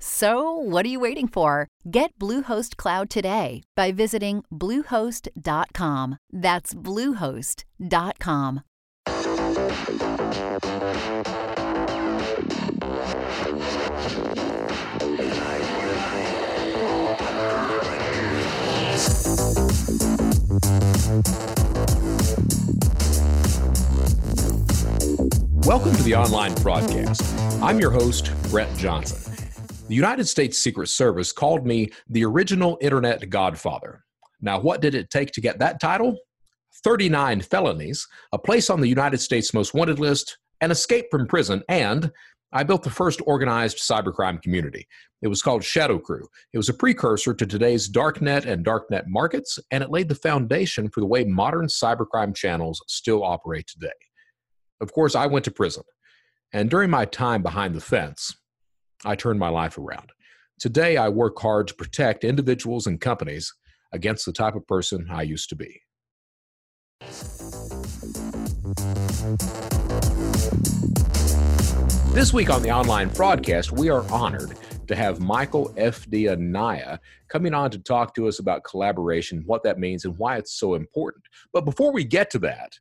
So, what are you waiting for? Get Bluehost Cloud today by visiting Bluehost.com. That's Bluehost.com. Welcome to the online Fraudcast. I'm your host, Brett Johnson. The United States Secret Service called me the original Internet Godfather. Now, what did it take to get that title? 39 felonies, a place on the United States Most Wanted list, an escape from prison, and I built the first organized cybercrime community. It was called Shadow Crew. It was a precursor to today's darknet and darknet markets, and it laid the foundation for the way modern cybercrime channels still operate today. Of course, I went to prison. And during my time behind the fence, I turned my life around. Today, I work hard to protect individuals and companies against the type of person I used to be. This week on the online Fraudcast, we are honored to have Michael F.D. Anaya coming on to talk to us about collaboration, what that means, and why it's so important. But before we get to that,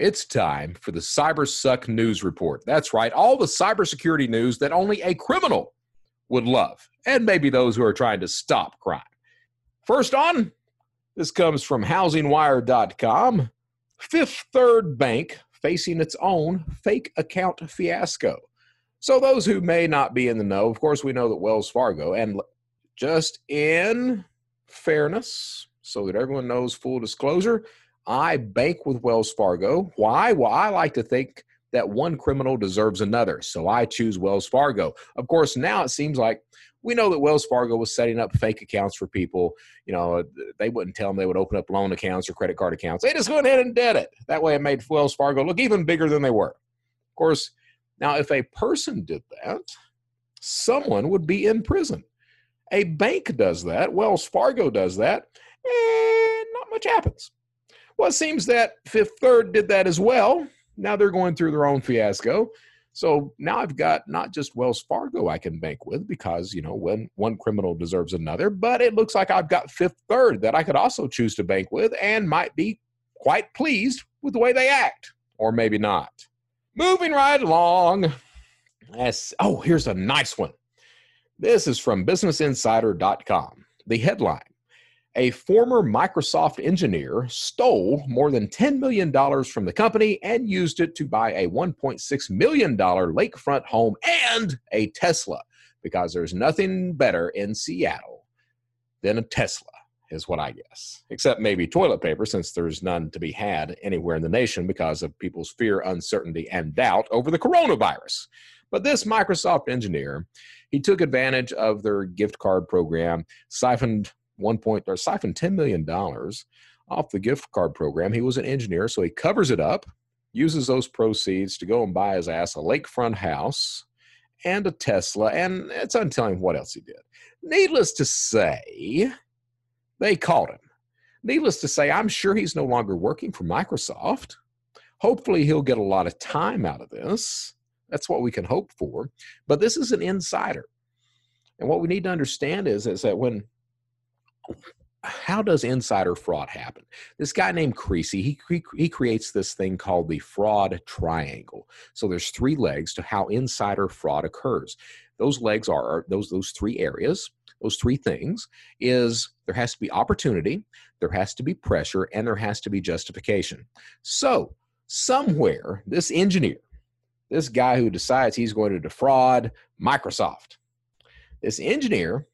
it's time for the CyberSuck News Report. That's right, all the cybersecurity news that only a criminal would love, and maybe those who are trying to stop crime. First on, this comes from HousingWire.com. Fifth Third Bank facing its own fake account fiasco. So, those who may not be in the know, of course, we know that Wells Fargo, and just in fairness, so that everyone knows full disclosure, I bank with Wells Fargo. Why? Well, I like to think that one criminal deserves another. So I choose Wells Fargo. Of course, now it seems like we know that Wells Fargo was setting up fake accounts for people. You know, uh, they wouldn't tell them they would open up loan accounts or credit card accounts. They just went ahead and did it. That way it made Wells Fargo look even bigger than they were. Of course, now if a person did that, someone would be in prison. A bank does that, Wells Fargo does that, and not much happens. Well, it seems that Fifth Third did that as well. Now they're going through their own fiasco. So now I've got not just Wells Fargo I can bank with because, you know, when one criminal deserves another, but it looks like I've got Fifth Third that I could also choose to bank with and might be quite pleased with the way they act, or maybe not. Moving right along. Yes. Oh, here's a nice one. This is from BusinessInsider.com. The headline a former Microsoft engineer stole more than $10 million from the company and used it to buy a $1.6 million lakefront home and a Tesla because there's nothing better in Seattle than a Tesla, is what I guess. Except maybe toilet paper, since there's none to be had anywhere in the nation because of people's fear, uncertainty, and doubt over the coronavirus. But this Microsoft engineer, he took advantage of their gift card program, siphoned one point or siphoned $10 million off the gift card program. He was an engineer, so he covers it up, uses those proceeds to go and buy his ass a lakefront house and a Tesla, and it's untelling what else he did. Needless to say, they caught him. Needless to say, I'm sure he's no longer working for Microsoft. Hopefully, he'll get a lot of time out of this. That's what we can hope for. But this is an insider. And what we need to understand is, is that when how does insider fraud happen? This guy named Cressey, he, he, he creates this thing called the fraud triangle. So there's three legs to how insider fraud occurs. Those legs are those those three areas, those three things is there has to be opportunity, there has to be pressure, and there has to be justification. So somewhere this engineer, this guy who decides he's going to defraud Microsoft, This engineer,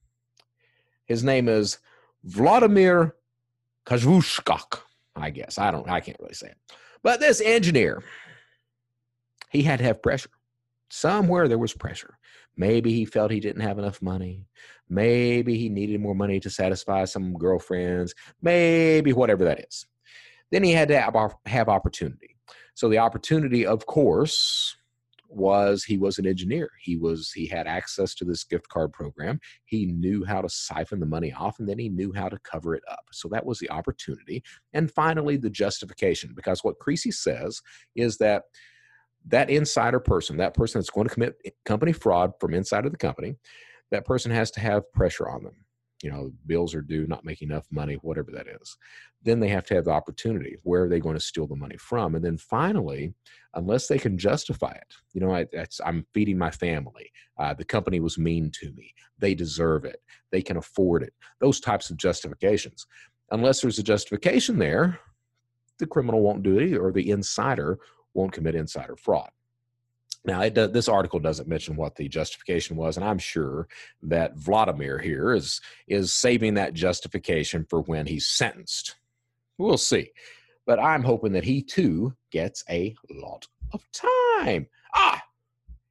his name is Vladimir Kazvushkak, I guess. I don't, I can't really say it. But this engineer, he had to have pressure. Somewhere there was pressure. Maybe he felt he didn't have enough money. Maybe he needed more money to satisfy some girlfriends. Maybe whatever that is. Then he had to have opportunity. So the opportunity, of course, was he was an engineer. He was he had access to this gift card program. He knew how to siphon the money off and then he knew how to cover it up. So that was the opportunity. And finally the justification because what Cressey says is that that insider person, that person that's going to commit company fraud from inside of the company, that person has to have pressure on them. You know, bills are due, not making enough money, whatever that is. Then they have to have the opportunity. Where are they going to steal the money from? And then finally, unless they can justify it, you know, I, am feeding my family. Uh, the company was mean to me. They deserve it. They can afford it. Those types of justifications. Unless there's a justification there, the criminal won't do it, or the insider won't commit insider fraud. Now, does, this article doesn't mention what the justification was, and I'm sure that Vladimir here is is saving that justification for when he's sentenced. We'll see, but I'm hoping that he too gets a lot of time. Ah,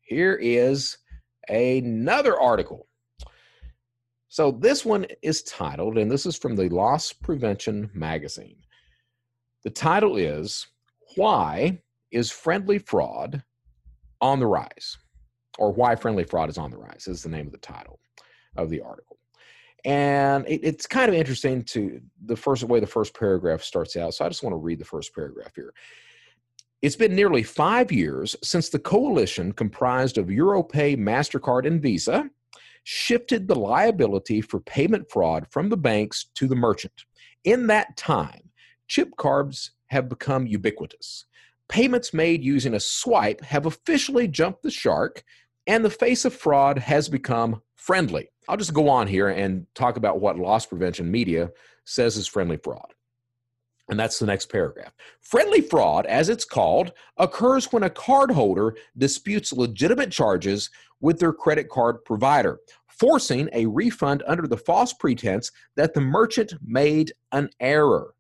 here is another article. So this one is titled, and this is from the Loss Prevention magazine. The title is "Why is Friendly Fraud?" On the rise, or why friendly fraud is on the rise is the name of the title of the article. And it, it's kind of interesting to the first way the first paragraph starts out. So I just want to read the first paragraph here. It's been nearly five years since the coalition comprised of Europay, MasterCard, and Visa shifted the liability for payment fraud from the banks to the merchant. In that time, chip cards have become ubiquitous payments made using a swipe have officially jumped the shark and the face of fraud has become friendly. I'll just go on here and talk about what loss prevention media says is friendly fraud. And that's the next paragraph. Friendly fraud, as it's called, occurs when a cardholder disputes legitimate charges with their credit card provider, forcing a refund under the false pretense that the merchant made an error.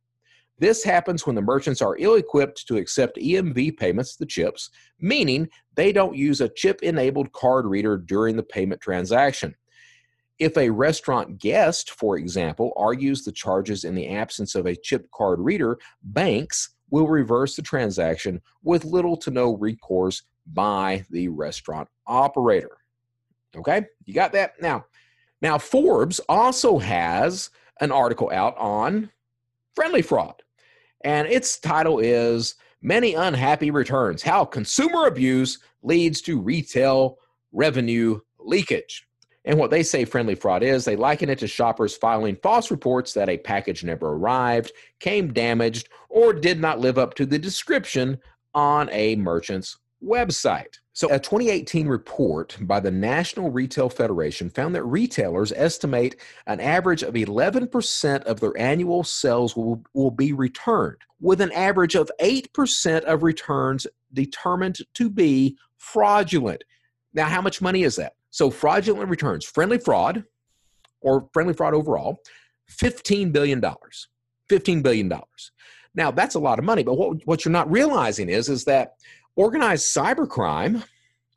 This happens when the merchants are ill equipped to accept EMV payments, the chips, meaning they don't use a chip enabled card reader during the payment transaction. If a restaurant guest, for example, argues the charges in the absence of a chip card reader, banks will reverse the transaction with little to no recourse by the restaurant operator. Okay, you got that? Now, now Forbes also has an article out on friendly fraud and its title is Many Unhappy Returns How Consumer Abuse Leads to Retail Revenue Leakage. And what they say friendly fraud is, they liken it to shoppers filing false reports that a package never arrived, came damaged, or did not live up to the description on a merchant's website. So, a 2018 report by the National Retail Federation found that retailers estimate an average of 11% of their annual sales will, will be returned, with an average of 8% of returns determined to be fraudulent. Now, how much money is that? So, fraudulent returns, friendly fraud, or friendly fraud overall, $15 billion. $15 billion. Now, that's a lot of money, but what, what you're not realizing is, is that Organized cybercrime,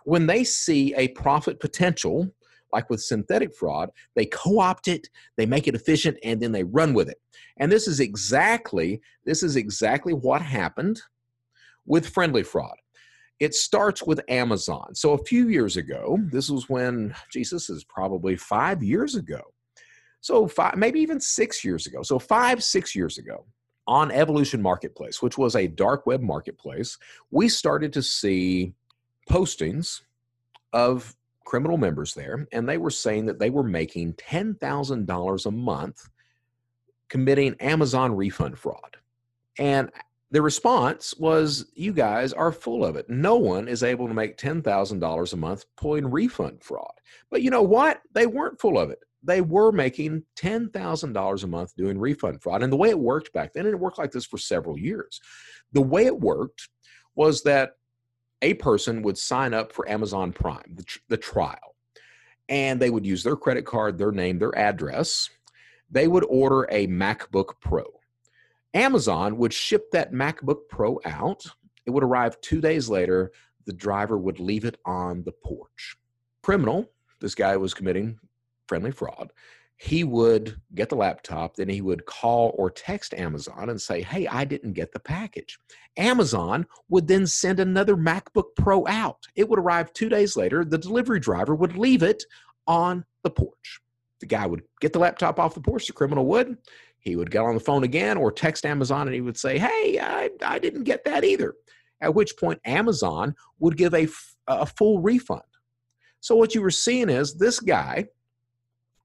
when they see a profit potential, like with synthetic fraud, they co opt it, they make it efficient, and then they run with it. And this is exactly this is exactly what happened with friendly fraud. It starts with Amazon. So a few years ago, this was when, Jesus is probably five years ago. So five, maybe even six years ago. So five, six years ago, on Evolution Marketplace, which was a dark web marketplace, we started to see postings of criminal members there, and they were saying that they were making $10,000 a month committing Amazon refund fraud. And the response was, You guys are full of it. No one is able to make $10,000 a month pulling refund fraud. But you know what? They weren't full of it they were making $10,000 a month doing refund fraud. And the way it worked back then, and it worked like this for several years, the way it worked was that a person would sign up for Amazon Prime, the, the trial. and they would use their credit card, their name, their address. They would order a MacBook Pro. Amazon would ship that MacBook Pro out. It would arrive two days later. The driver would leave it on the porch. Criminal, this guy was committing friendly fraud. He would get the laptop, then he would call or text Amazon and say, Hey, I didn't get the package. Amazon would then send another MacBook Pro out. It would arrive two days later. The delivery driver would leave it on the porch. The guy would get the laptop off the porch, the criminal would. He would get on the phone again or text Amazon and he would say, Hey, I, I didn't get that either. At which point, Amazon would give a, a full refund. So, what you were seeing is this guy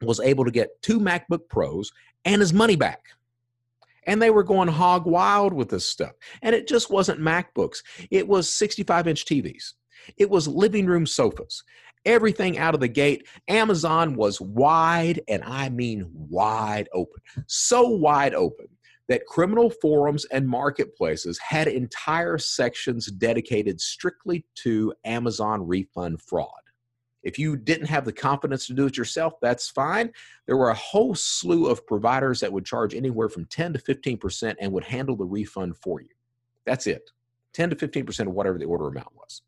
was able to get two MacBook Pros and his money back. And they were going hog wild with this stuff. And it just wasn't MacBooks, it was 65 inch TVs, it was living room sofas. Everything out of the gate. Amazon was wide, and I mean wide open. So wide open that criminal forums and marketplaces had entire sections dedicated strictly to Amazon refund fraud. If you didn't have the confidence to do it yourself, that's fine. There were a whole slew of providers that would charge anywhere from 10 to 15% and would handle the refund for you. That's it. 10 to 15% of whatever the order amount was.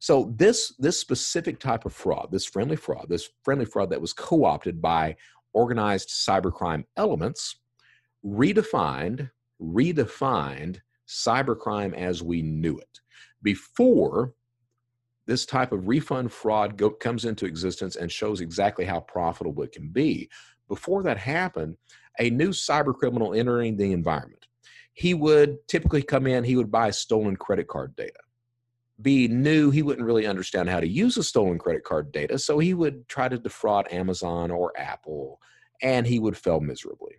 So this this specific type of fraud, this friendly fraud, this friendly fraud that was co-opted by organized cybercrime elements redefined redefined cybercrime as we knew it. Before this type of refund fraud go, comes into existence and shows exactly how profitable it can be. Before that happened, a new cyber criminal entering the environment, he would typically come in, he would buy stolen credit card data. Be new, he wouldn't really understand how to use a stolen credit card data, so he would try to defraud Amazon or Apple, and he would fail miserably.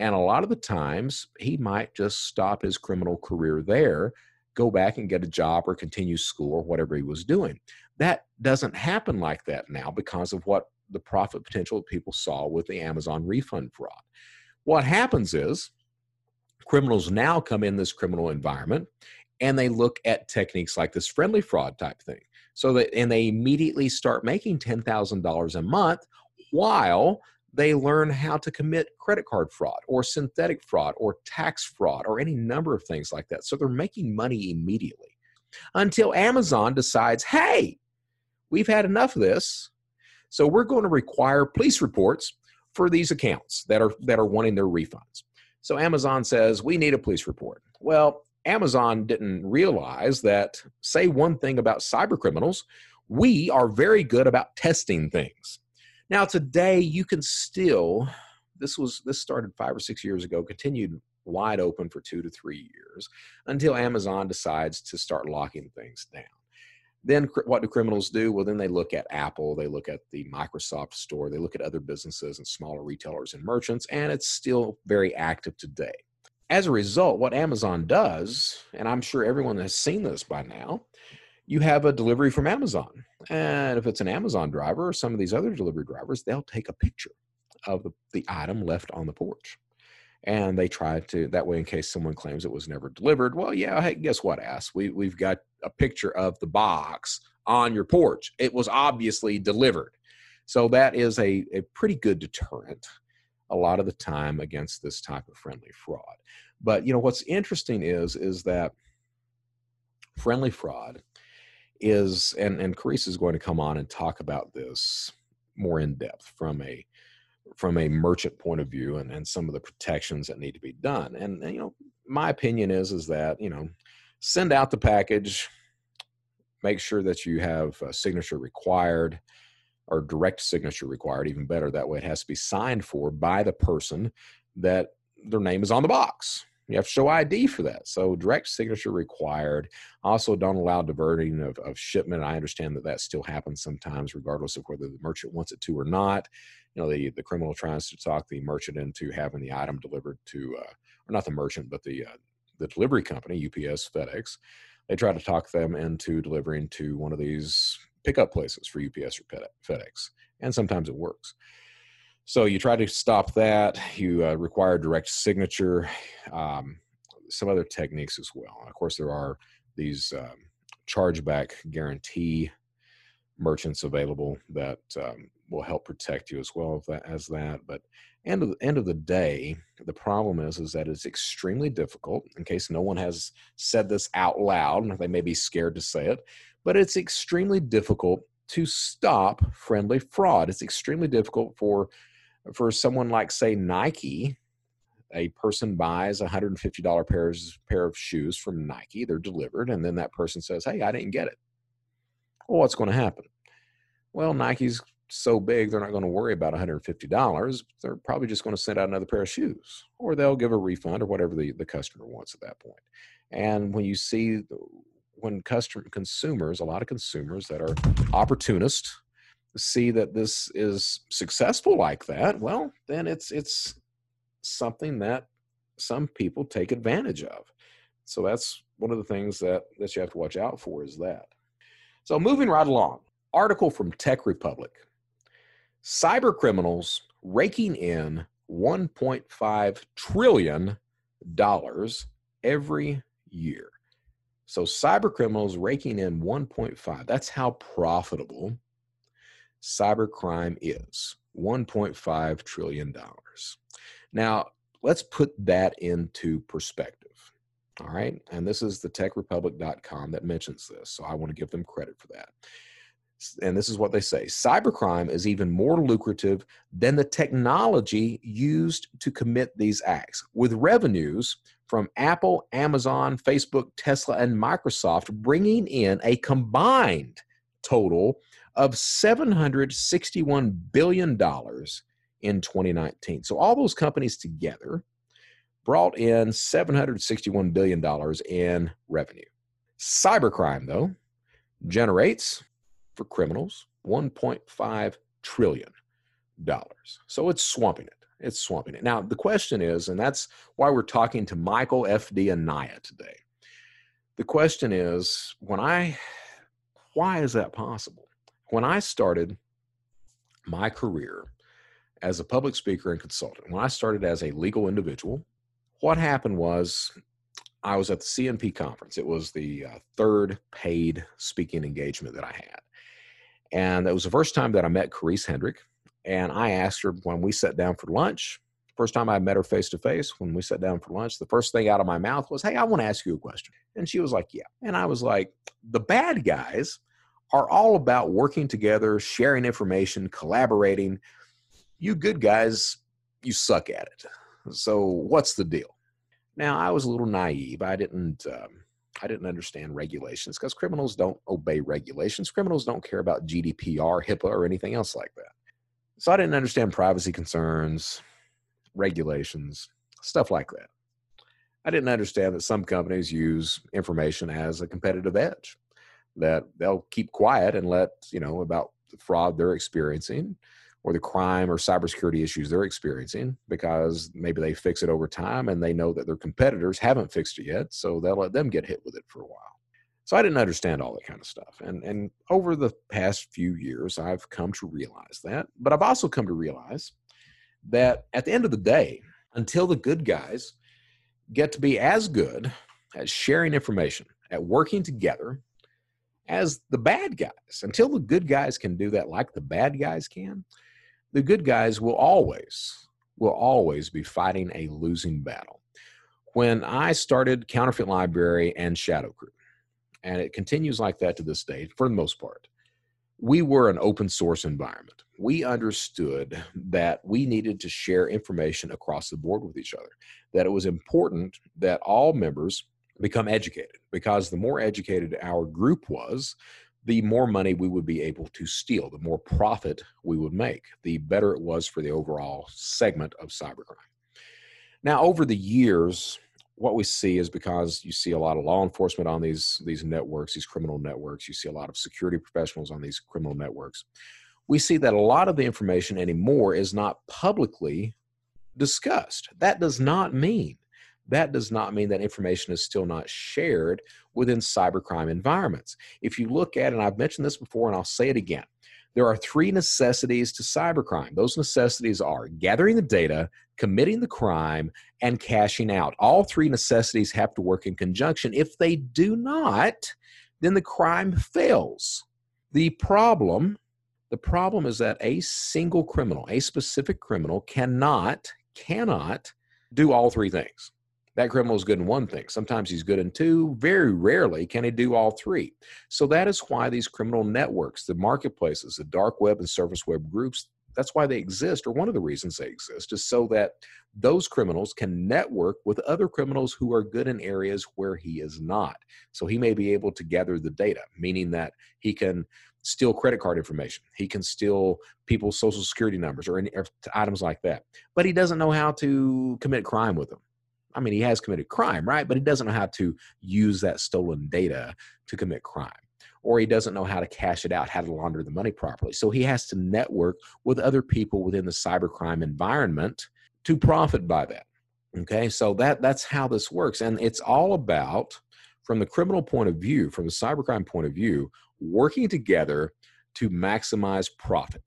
And a lot of the times, he might just stop his criminal career there go back and get a job or continue school or whatever he was doing. That doesn't happen like that now because of what the profit potential people saw with the Amazon refund fraud. What happens is criminals now come in this criminal environment and they look at techniques like this friendly fraud type thing. So that and they immediately start making $10,000 a month while they learn how to commit credit card fraud or synthetic fraud or tax fraud or any number of things like that. So they're making money immediately until Amazon decides, hey, we've had enough of this. So we're going to require police reports for these accounts that are that are wanting their refunds. So Amazon says we need a police report. Well, Amazon didn't realize that say one thing about cyber criminals, we are very good about testing things. Now today you can still this was this started 5 or 6 years ago continued wide open for 2 to 3 years until Amazon decides to start locking things down. Then what do criminals do? Well, then they look at Apple, they look at the Microsoft store, they look at other businesses and smaller retailers and merchants, and it's still very active today. As a result, what Amazon does, and I'm sure everyone has seen this by now, you have a delivery from Amazon. And if it's an Amazon driver or some of these other delivery drivers, they'll take a picture of the, the item left on the porch. And they try to, that way, in case someone claims it was never delivered, well, yeah, hey, guess what, ass? We, we've got a picture of the box on your porch. It was obviously delivered. So that is a, a pretty good deterrent a lot of the time against this type of friendly fraud. But you know what's interesting is is that friendly fraud is and and Karisse is going to come on and talk about this more in depth from a from a merchant point of view and, and some of the protections that need to be done. And, and you know, my opinion is is that you know, send out the package, make sure that you have a signature required or direct signature required, even better. That way, it has to be signed for by the person that their name is on the box. You have to show ID for that. So direct signature required. Also, don't allow diverting of, of shipment. I understand that that still happens sometimes, regardless of whether the merchant wants it to or not. You know, the, the criminal tries to talk the merchant into having the item delivered to, uh, or not the merchant, but the uh, the delivery company, UPS, FedEx. They try to talk them into delivering to one of these pickup places for UPS or FedEx, and sometimes it works. So you try to stop that. You uh, require direct signature, um, some other techniques as well. of course, there are these um, chargeback guarantee merchants available that um, will help protect you as well as that. But end of the end of the day, the problem is is that it's extremely difficult. In case no one has said this out loud, they may be scared to say it, but it's extremely difficult to stop friendly fraud. It's extremely difficult for for someone like say Nike. A person buys a hundred and fifty dollar pairs pair of shoes from Nike. They're delivered, and then that person says, "Hey, I didn't get it." Well, what's going to happen? Well, Nike's so big, they're not going to worry about $150. They're probably just going to send out another pair of shoes, or they'll give a refund or whatever the, the customer wants at that point. And when you see when customer consumers, a lot of consumers that are opportunists, see that this is successful like that, well, then it's it's something that some people take advantage of. So that's one of the things that that you have to watch out for is that. So moving right along, article from Tech Republic cyber criminals raking in 1.5 trillion dollars every year. So cyber criminals raking in 1.5. That's how profitable cybercrime is. 1.5 trillion dollars. Now, let's put that into perspective. All right? And this is the techrepublic.com that mentions this. So I want to give them credit for that and this is what they say cybercrime is even more lucrative than the technology used to commit these acts, with revenues from Apple, Amazon, Facebook, Tesla, and Microsoft bringing in a combined total of $761 billion in 2019. So, all those companies together brought in $761 billion in revenue. Cybercrime, though, generates for criminals, 1.5 trillion dollars. So it's swamping it. It's swamping it. Now the question is, and that's why we're talking to Michael F.D. Anaya today. The question is, when I, why is that possible? When I started my career as a public speaker and consultant, when I started as a legal individual, what happened was I was at the CNP conference. It was the uh, third paid speaking engagement that I had. And that was the first time that I met Karisse Hendrick. And I asked her when we sat down for lunch, first time I met her face to face, when we sat down for lunch, the first thing out of my mouth was, Hey, I want to ask you a question. And she was like, Yeah. And I was like, The bad guys are all about working together, sharing information, collaborating. You good guys, you suck at it. So what's the deal? Now, I was a little naive. I didn't. Um, I didn't understand regulations because criminals don't obey regulations. Criminals don't care about GDPR, HIPAA, or anything else like that. So I didn't understand privacy concerns, regulations, stuff like that. I didn't understand that some companies use information as a competitive edge, that they'll keep quiet and let, you know, about the fraud they're experiencing or the crime or cybersecurity issues they're experiencing because maybe they fix it over time and they know that their competitors haven't fixed it yet, so they'll let them get hit with it for a while. So I didn't understand all that kind of stuff. And and over the past few years I've come to realize that, but I've also come to realize that at the end of the day, until the good guys get to be as good at sharing information, at working together as the bad guys, until the good guys can do that like the bad guys can, the good guys will always will always be fighting a losing battle. When I started Counterfeit Library and Shadow Crew, and it continues like that to this day for the most part, we were an open source environment. We understood that we needed to share information across the board with each other, that it was important that all members become educated because the more educated our group was, the more money we would be able to steal, the more profit we would make, the better it was for the overall segment of cybercrime. Now, over the years, what we see is because you see a lot of law enforcement on these these networks, these criminal networks, you see a lot of security professionals on these criminal networks. We see that a lot of the information anymore is not publicly discussed. That does not mean that does not mean that information is still not shared within cybercrime environments. If you look at, and I've mentioned this before and I'll say it again, there are three necessities to cybercrime. Those necessities are gathering the data, committing the crime, and cashing out. All three necessities have to work in conjunction. If they do not, then the crime fails. The problem The problem is that a single criminal, a specific criminal, cannot, cannot do all three things. That criminal is good in one thing. Sometimes he's good in two. Very rarely can he do all three. So that is why these criminal networks, the marketplaces, the dark web and surface web groups, that's why they exist, or one of the reasons they exist, is so that those criminals can network with other criminals who are good in areas where he is not. So he may be able to gather the data, meaning that he can steal credit card information. He can steal people's social security numbers or, any, or items like that. But he doesn't know how to commit crime with them. I mean, he has committed crime, right? But he doesn't know how to use that stolen data to commit crime. Or he doesn't know how to cash it out, how to launder the money properly. So he has to network with other people within the cybercrime environment to profit by that. Okay, so that that's how this works. And it's all about, from the criminal point of view, from the cybercrime point of view, working together to maximize profit.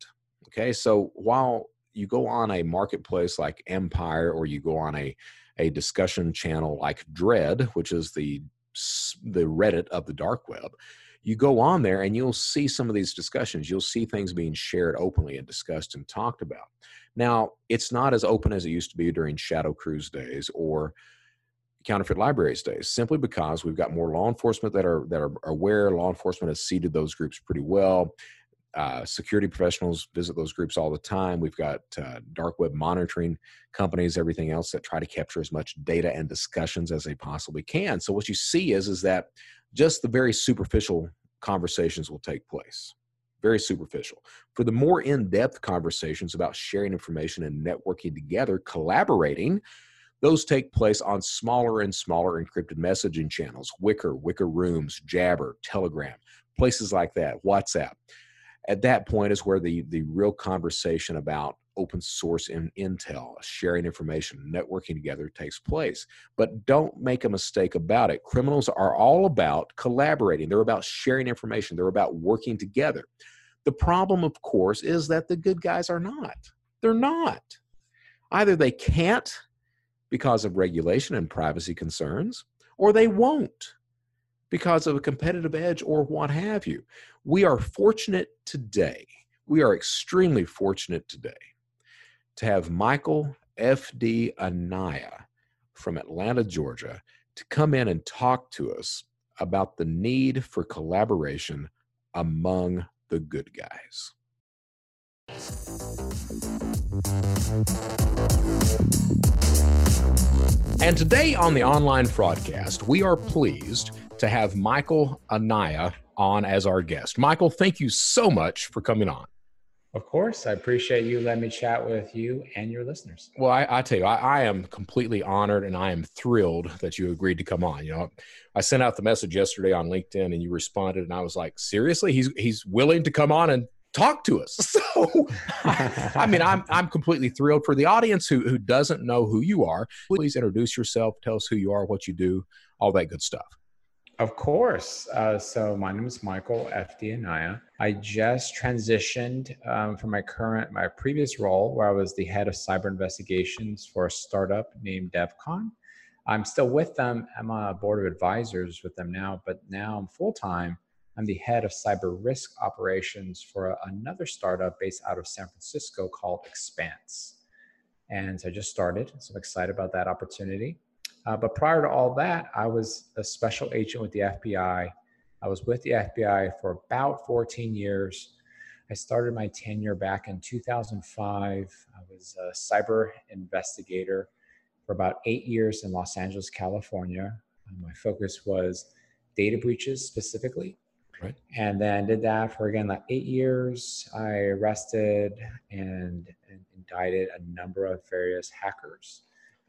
Okay, so while you go on a marketplace like Empire or you go on a a discussion channel like Dread, which is the the Reddit of the dark web, you go on there and you'll see some of these discussions. You'll see things being shared openly and discussed and talked about. Now, it's not as open as it used to be during Shadow Crew's days or counterfeit libraries days simply because we've got more law enforcement that are that are aware law enforcement has seeded those groups pretty well uh, security professionals visit those groups all the time. We've got uh, dark web monitoring companies, everything else that try to capture as much data and discussions as they possibly can. So what you see is is that just the very superficial conversations will take place. Very superficial. For the more in-depth conversations about sharing information and networking together, collaborating, those take place on smaller and smaller encrypted messaging channels, Wickr, Wickr Rooms, Jabber, Telegram, places like that, WhatsApp at that point is where the the real conversation about open source in intel sharing information networking together takes place. But don't make a mistake about it. Criminals are all about collaborating. They're about sharing information. They're about working together. The problem of course is that the good guys are not. They're not. Either they can't because of regulation and privacy concerns or they won't because of a competitive edge or what have you. We are fortunate today, we are extremely fortunate today to have Michael F.D. Anaya from Atlanta, Georgia, to come in and talk to us about the need for collaboration among the good guys. And today on the online Fraudcast, we are pleased to have Michael Anaya on as our guest. Michael, thank you so much for coming on. Of course, I appreciate you letting me chat with you and your listeners. Well, I, I tell you, I, I, am completely honored and I am thrilled that you agreed to come on. You know, I sent out the message yesterday on LinkedIn and you responded, and I was like, seriously, he's he's willing to come on and talk to us. So, I, mean, I'm I'm completely thrilled for the audience who who doesn't know who you are. Please introduce yourself, tell us who you are, what you do, all that good stuff. Of course. Uh, so my name is Michael F.D. Anaya. I just transitioned um, from my current, my previous role where I was the head of cyber investigations for a startup named DevCon. I'm still with them. I'm a board of advisors with them now, but now I'm full time. I'm the head of cyber risk operations for another startup based out of San Francisco called Expanse. And I just started, so I'm excited about that opportunity. Uh, but prior to all that, I was a special agent with the FBI. I was with the FBI for about 14 years. I started my tenure back in 2005. I was a cyber investigator for about eight years in Los Angeles, California. My focus was data breaches specifically. Right. And then did that for again like eight years. I arrested and, and indicted a number of various hackers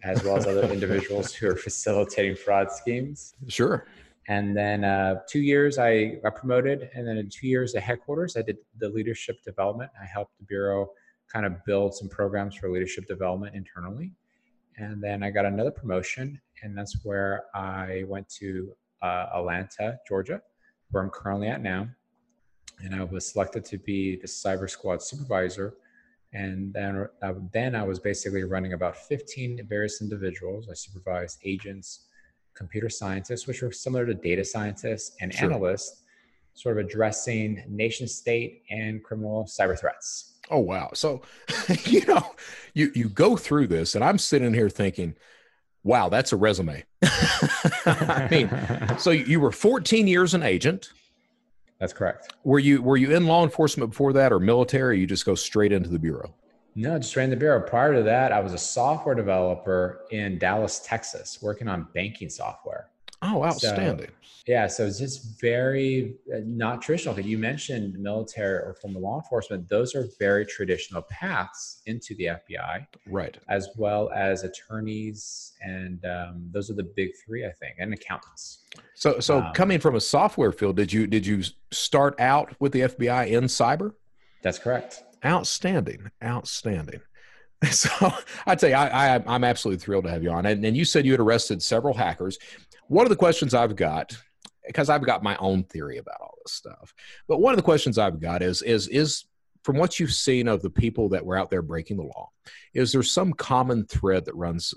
as well as other individuals who are facilitating fraud schemes. Sure. And then uh, two years I got promoted, and then in two years at headquarters, I did the leadership development. I helped the bureau kind of build some programs for leadership development internally. And then I got another promotion, and that's where I went to uh, Atlanta, Georgia, where I'm currently at now. And I was selected to be the cyber squad supervisor and then, uh, then I was basically running about 15 various individuals. I supervised agents, computer scientists, which were similar to data scientists and sure. analysts, sort of addressing nation state and criminal cyber threats. Oh wow. So you know, you you go through this and I'm sitting here thinking, wow, that's a resume. I mean, so you were 14 years an agent. That's correct. Were you were you in law enforcement before that or military? Or you just go straight into the bureau? No, just ran the bureau. Prior to that, I was a software developer in Dallas, Texas, working on banking software. Oh, outstanding. So, yeah, so it's just very uh, not traditional. Because you mentioned military or former law enforcement; those are very traditional paths into the FBI, right? As well as attorneys, and um, those are the big three, I think, and accountants. So, so um, coming from a software field, did you did you start out with the FBI in cyber? That's correct. Outstanding, outstanding. So I'd say I, I, am absolutely thrilled to have you on. And, and you said you had arrested several hackers. One of the questions I've got, because I've got my own theory about all this stuff, but one of the questions I've got is is is from what you've seen of the people that were out there breaking the law, is there some common thread that runs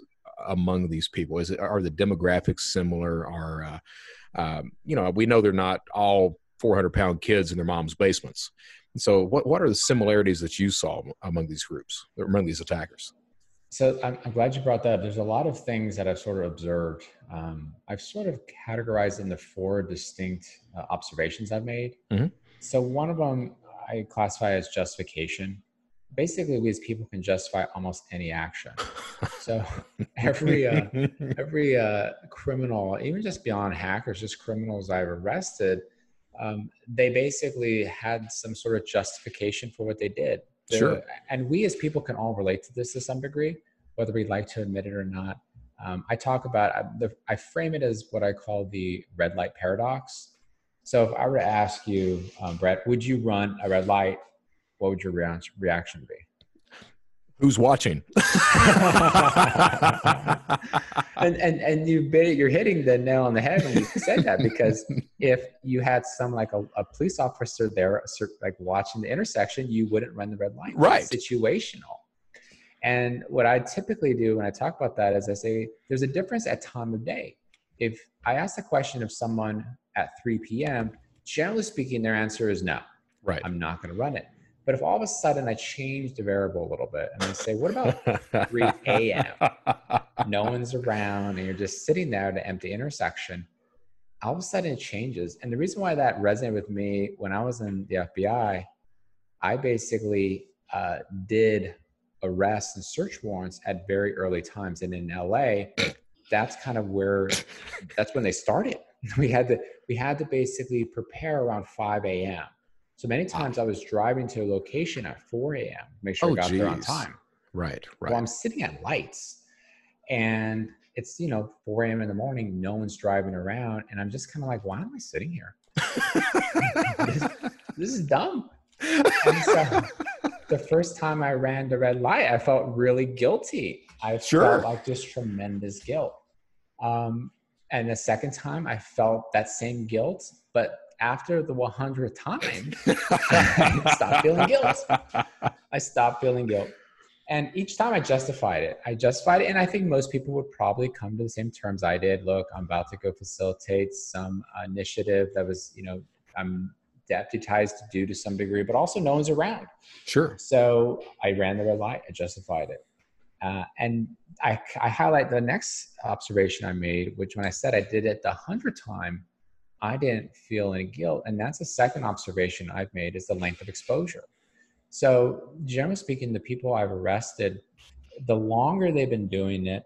among these people? Is it are the demographics similar? Are uh, um, you know we know they're not all 400 pound kids in their mom's basements. So what what are the similarities that you saw among these groups, among these attackers? So I'm, I'm, glad you brought that up. There's a lot of things that I've sort of observed. Um, I've sort of categorized into four distinct uh, observations I've made. Mm-hmm. So one of them I classify as justification. Basically, we as people can justify almost any action. so every uh, every uh, criminal, even just beyond hackers, just criminals I've arrested, um, they basically had some sort of justification for what they did the, sure. And we as people can all relate to this to some degree, whether we like to admit it or not. Um, I talk about, I, the, I frame it as what I call the red light paradox. So if I were to ask you, um, Brett, would you run a red light? What would your reaction be? Who's watching? and and and you you're hitting the nail on the head when you said that because if you had some like a, a police officer there like watching the intersection, you wouldn't run the red light. Right. It's situational. And what I typically do when I talk about that is I say there's a difference at time of day. If I ask the question of someone at 3 p.m., generally speaking, their answer is no. Right. I'm not going to run it. But if all of a sudden I change the variable a little bit and I say, what about 3 a.m.? no one's around and you're just sitting there at an empty intersection, all of a sudden it changes. And the reason why that resonated with me when I was in the FBI, I basically uh, did arrests and search warrants at very early times. And in LA, that's kind of where that's when they started. We had to we had to basically prepare around 5 a.m. So many times I was driving to a location at 4 a.m. make sure oh, I got geez. there on time. Right, right. Well, I'm sitting at lights and it's, you know, 4 a.m. in the morning, no one's driving around. And I'm just kind of like, why am I sitting here? this, this, is dumb. So, the first time I ran the red light, I felt really guilty. I sure. felt like just tremendous guilt. Um, and the second time, I felt that same guilt, but after the 100th time, I stopped feeling guilt. I stopped feeling guilt. And each time I justified it. I justified it. And I think most people would probably come to the same terms I did. Look, I'm about to go facilitate some initiative that was, you know, I'm deputized to do to some degree, but also no one's around. Sure. So I ran the red light. I justified it. Uh, and I, I highlight the next observation I made, which when I said I did it the hundredth time, I didn't feel any guilt. And that's the second observation I've made is the length of exposure. So, generally speaking, the people I've arrested, the longer they've been doing it,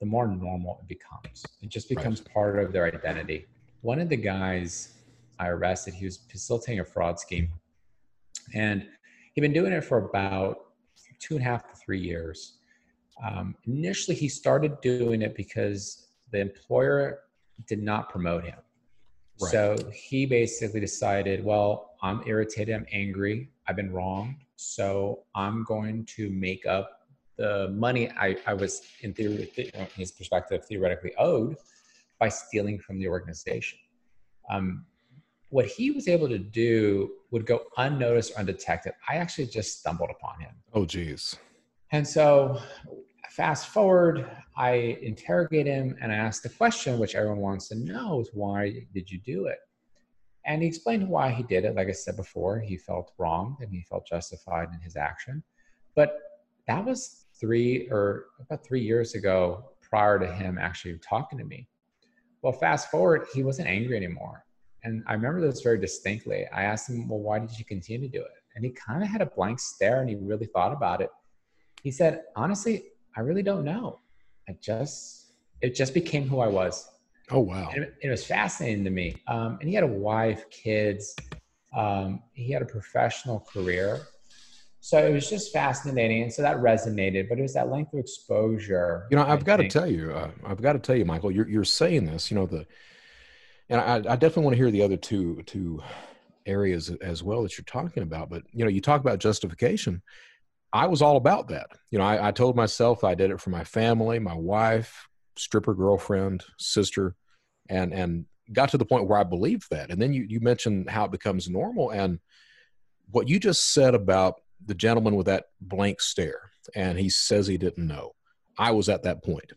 the more normal it becomes. It just becomes right. part of their identity. One of the guys I arrested, he was facilitating a fraud scheme. And he'd been doing it for about two and a half to three years. Um, initially, he started doing it because the employer did not promote him. Right. So he basically decided, well, I'm irritated, I'm angry, I've been wronged. So I'm going to make up the money I, I was, in theory, his perspective, theoretically owed by stealing from the organization. Um, what he was able to do would go unnoticed or undetected. I actually just stumbled upon him. Oh, geez. And so fast forward, I interrogate him and I ask the question, which everyone wants to know is why did you do it? and he explained why he did it. Like I said before, he felt wrong and he felt justified in his action. But that was three or about three years ago prior to him actually talking to me. Well, fast forward, he wasn't angry anymore. And I remember this very distinctly. I asked him, Well, why did you continue to do it? And he kind of had a blank stare and he really thought about it. He said, Honestly, I really don't know. I just, it just became who I was. Oh, wow. And it, was fascinating to me. Um, and he had a wife, kids, um, he had a professional career. So it was just fascinating. And so that resonated, but it was that length of exposure. You know, I've I got think. to tell you, uh, I've got to tell you, Michael, you're, you're saying this, you know, the, and I, I definitely want to hear the other two, two areas as well that you're talking about. But, you know, you talk about justification. I was all about that. You know, I, I told myself I did it for my family, my wife, stripper girlfriend, sister, and, and got to the point where I believed that. And then you, you mentioned how it becomes normal. And what you just said about the gentleman with that blank stare and he says he didn't know. I was at that point.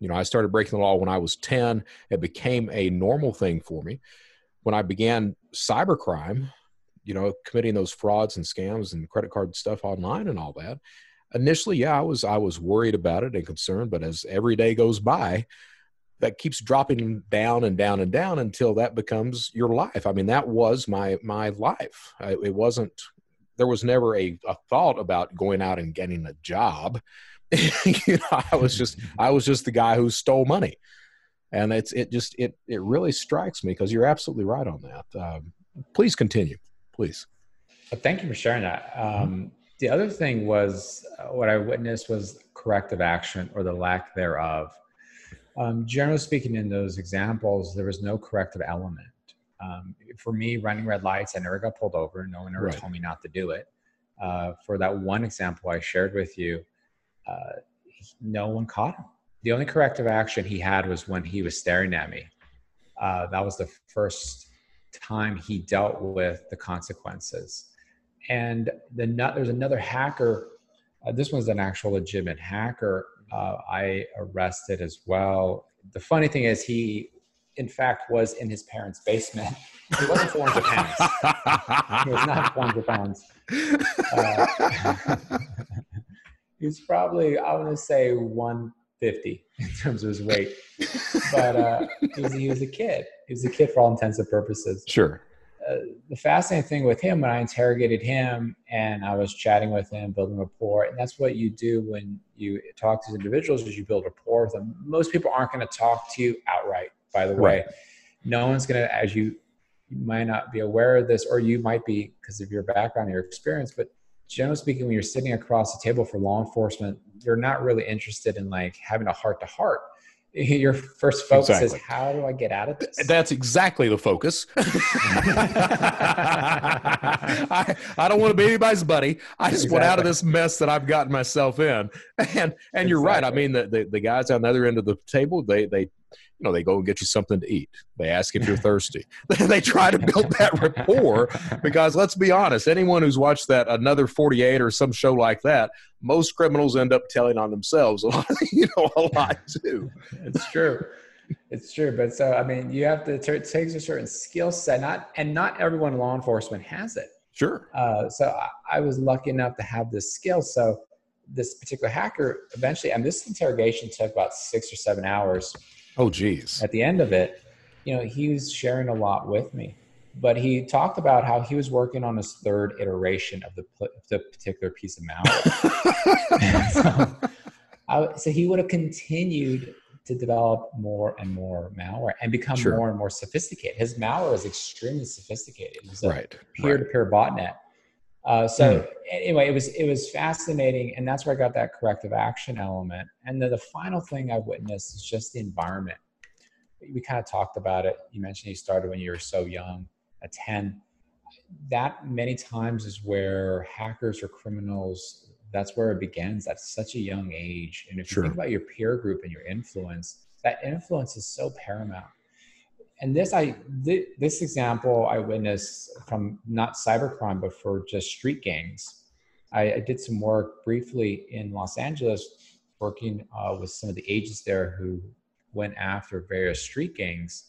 You know, I started breaking the law when I was 10. It became a normal thing for me. When I began cybercrime, you know, committing those frauds and scams and credit card stuff online and all that. Initially, yeah, I was I was worried about it and concerned, but as every day goes by, that keeps dropping down and down and down until that becomes your life. I mean, that was my my life. I, it wasn't there was never a, a thought about going out and getting a job. you know, I was just I was just the guy who stole money, and it's it just it it really strikes me because you're absolutely right on that. Um, please continue, please. Well, thank you for sharing that. Um, the other thing was uh, what I witnessed was corrective action or the lack thereof. Um, generally speaking, in those examples, there was no corrective element. Um, for me, running red lights, I never got pulled over. No one ever right. told me not to do it. Uh, for that one example I shared with you, uh, no one caught him. The only corrective action he had was when he was staring at me. Uh, that was the first time he dealt with the consequences. And the there's another hacker. Uh, this one's an actual legitimate hacker. Uh, I arrested as well. The funny thing is, he in fact, was in his parents' basement. He wasn't 400 pounds. he was not 400 pounds. Uh, he's probably, I want to say 150 in terms of his weight. But uh, he, was, he was a kid. He was a kid for all intents and purposes. Sure. Uh, the fascinating thing with him when I interrogated him and I was chatting with him, building rapport, and that's what you do when you talk to these individuals is you build rapport with them. Most people aren't going to talk to you outright by the way. Right. No one's going to, as you, you might not be aware of this, or you might be because of your background, your experience, but generally speaking, when you're sitting across the table for law enforcement, you're not really interested in like having a heart to heart. Your first focus exactly. is how do I get out of this? That's exactly the focus. I, I don't want to be anybody's buddy. I just exactly. want out of this mess that I've gotten myself in. And and you're right. I mean, the, the, the guys on the other end of the table, they they you know, they go and get you something to eat. They ask if you're thirsty. they try to build that rapport because let's be honest, anyone who's watched that another 48 or some show like that, most criminals end up telling on themselves a lot, you know, a lot too. It's true. It's true. But so, I mean, you have to, it takes a certain skill set, not, and not everyone in law enforcement has it. Sure. Uh, so I, I was lucky enough to have this skill. So this particular hacker eventually, and this interrogation took about six or seven hours Oh, geez. At the end of it, you know, he was sharing a lot with me, but he talked about how he was working on his third iteration of the, the particular piece of malware. so, I, so he would have continued to develop more and more malware and become sure. more and more sophisticated. His malware is extremely sophisticated. It was a right. peer-to-peer right. botnet. Uh, so mm. anyway, it was it was fascinating, and that's where I got that corrective action element. And then the final thing I've witnessed is just the environment. We kind of talked about it. You mentioned you started when you were so young, at ten. That many times is where hackers or criminals. That's where it begins. At such a young age, and if sure. you think about your peer group and your influence, that influence is so paramount and this I th- this example I witnessed from not cybercrime but for just street gangs. I, I did some work briefly in Los Angeles, working uh, with some of the agents there who went after various street gangs,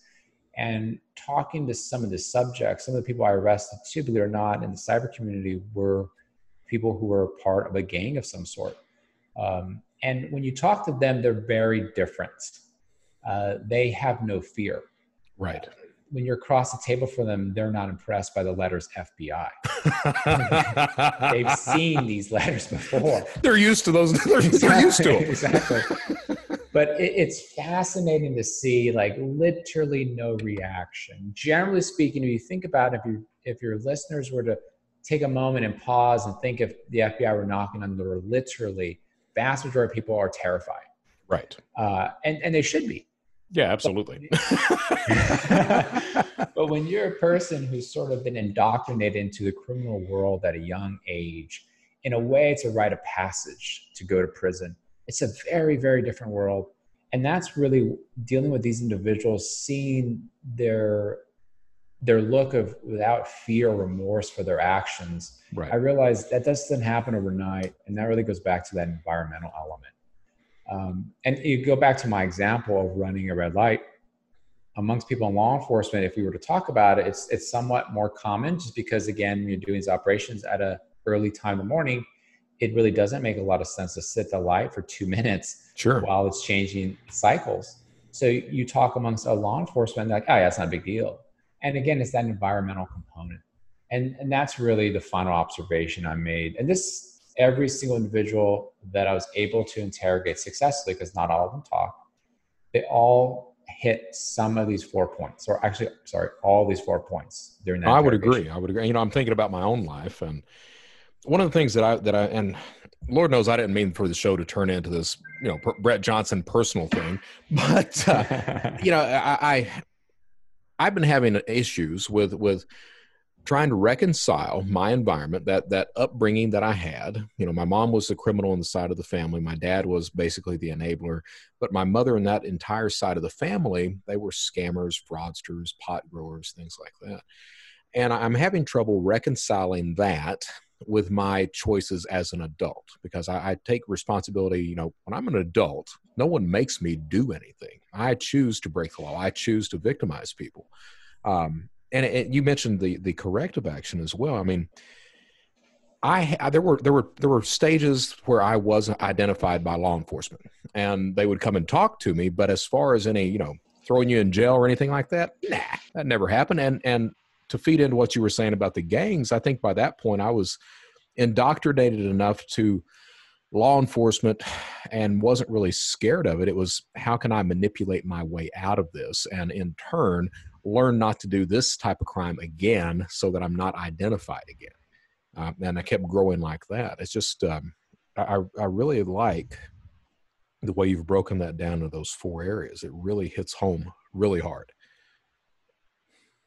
And talking to some of the subjects, some of the people I arrested, too, believe it or not, in the cyber community were people who were part of a gang of some sort. Um, and when you talk to them, they're very different. Uh, they have no fear. Right. When you're across the table for them, they're not impressed by the letters FBI. They've seen these letters before. They're used to those. They're, exactly, they're used to them. exactly. But it, it's fascinating to see, like, literally no reaction. Generally speaking, if you think about it, if you if your listeners were to take a moment and pause and think if the FBI were knocking on the door, literally, vast majority of people are terrified. Right. Uh, and and they should be. Yeah, absolutely. but when you're a person who's sort of been indoctrinated into the criminal world at a young age, in a way, it's a rite of passage to go to prison. It's a very, very different world. And that's really dealing with these individuals, seeing their their look of without fear or remorse for their actions. Right. I realized that doesn't happen overnight, and that really goes back to that environmental element. Um, and you go back to my example of running a red light amongst people in law enforcement. If we were to talk about it, it's it's somewhat more common, just because again, when you're doing these operations at a early time in the morning, it really doesn't make a lot of sense to sit the light for two minutes sure. while it's changing cycles. So you talk amongst a law enforcement, like, oh, yeah, that's not a big deal. And again, it's that environmental component. And, and that's really the final observation I made. And this, every single individual that I was able to interrogate successfully, because not all of them talk, they all hit some of these four points, or actually, sorry, all these four points during that. I would agree. I would agree. You know, I'm thinking about my own life, and one of the things that I that I and Lord knows I didn't mean for the show to turn into this, you know, Brett Johnson personal thing, but uh, you know, I, I I've been having issues with with trying to reconcile my environment that that upbringing that i had. You know my mom was the criminal on the side of the family. My dad was basically the enabler. But my mother and that entire side of the family they were scammers fraudsters pot growers things like that. And i'm having trouble reconciling that with my choices as an adult because I, I take responsibility you know when i'm an adult no one makes me do anything. I choose to break the law. I choose to victimize people. Um, and it, you mentioned the the corrective action as well. I mean, I, I, there were there were there were stages where I wasn't identified by law enforcement, and they would come and talk to me. But as far as any you know throwing you in jail or anything like that, nah, that never happened. And and to feed into what you were saying about the gangs, I think by that point I was indoctrinated enough to law enforcement and wasn't really scared of it. It was how can I manipulate my way out of this, and in turn learn not to do this type of crime again so that I'm not identified again. Uh, and I kept growing like that. It's just, um, I, I really like the way you've broken that down to those four areas. It really hits home really hard.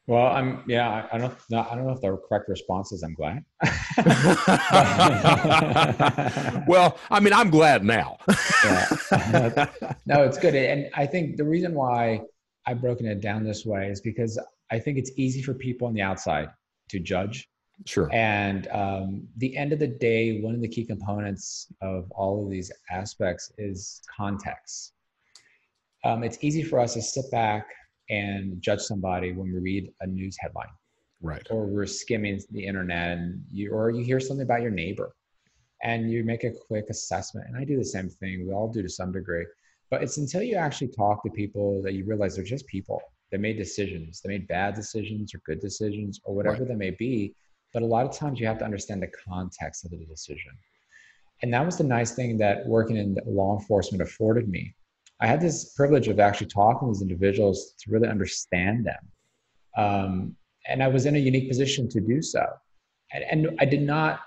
Well, I'm yeah. I don't know. I don't know if the correct response is I'm glad. well, I mean, I'm glad now. yeah. No, it's good, and I think the reason why I've broken it down this way is because I think it's easy for people on the outside to judge. Sure. And um, the end of the day, one of the key components of all of these aspects is context. Um, it's easy for us to sit back and judge somebody when we read a news headline, right? Or we're skimming the internet, and you or you hear something about your neighbor, and you make a quick assessment. And I do the same thing. We all do to some degree but it's until you actually talk to people that you realize they're just people. They made decisions. They made bad decisions or good decisions or whatever right. they may be. But a lot of times you have to understand the context of the decision. And that was the nice thing that working in law enforcement afforded me. I had this privilege of actually talking to these individuals to really understand them. Um, and I was in a unique position to do so. And, and I did not,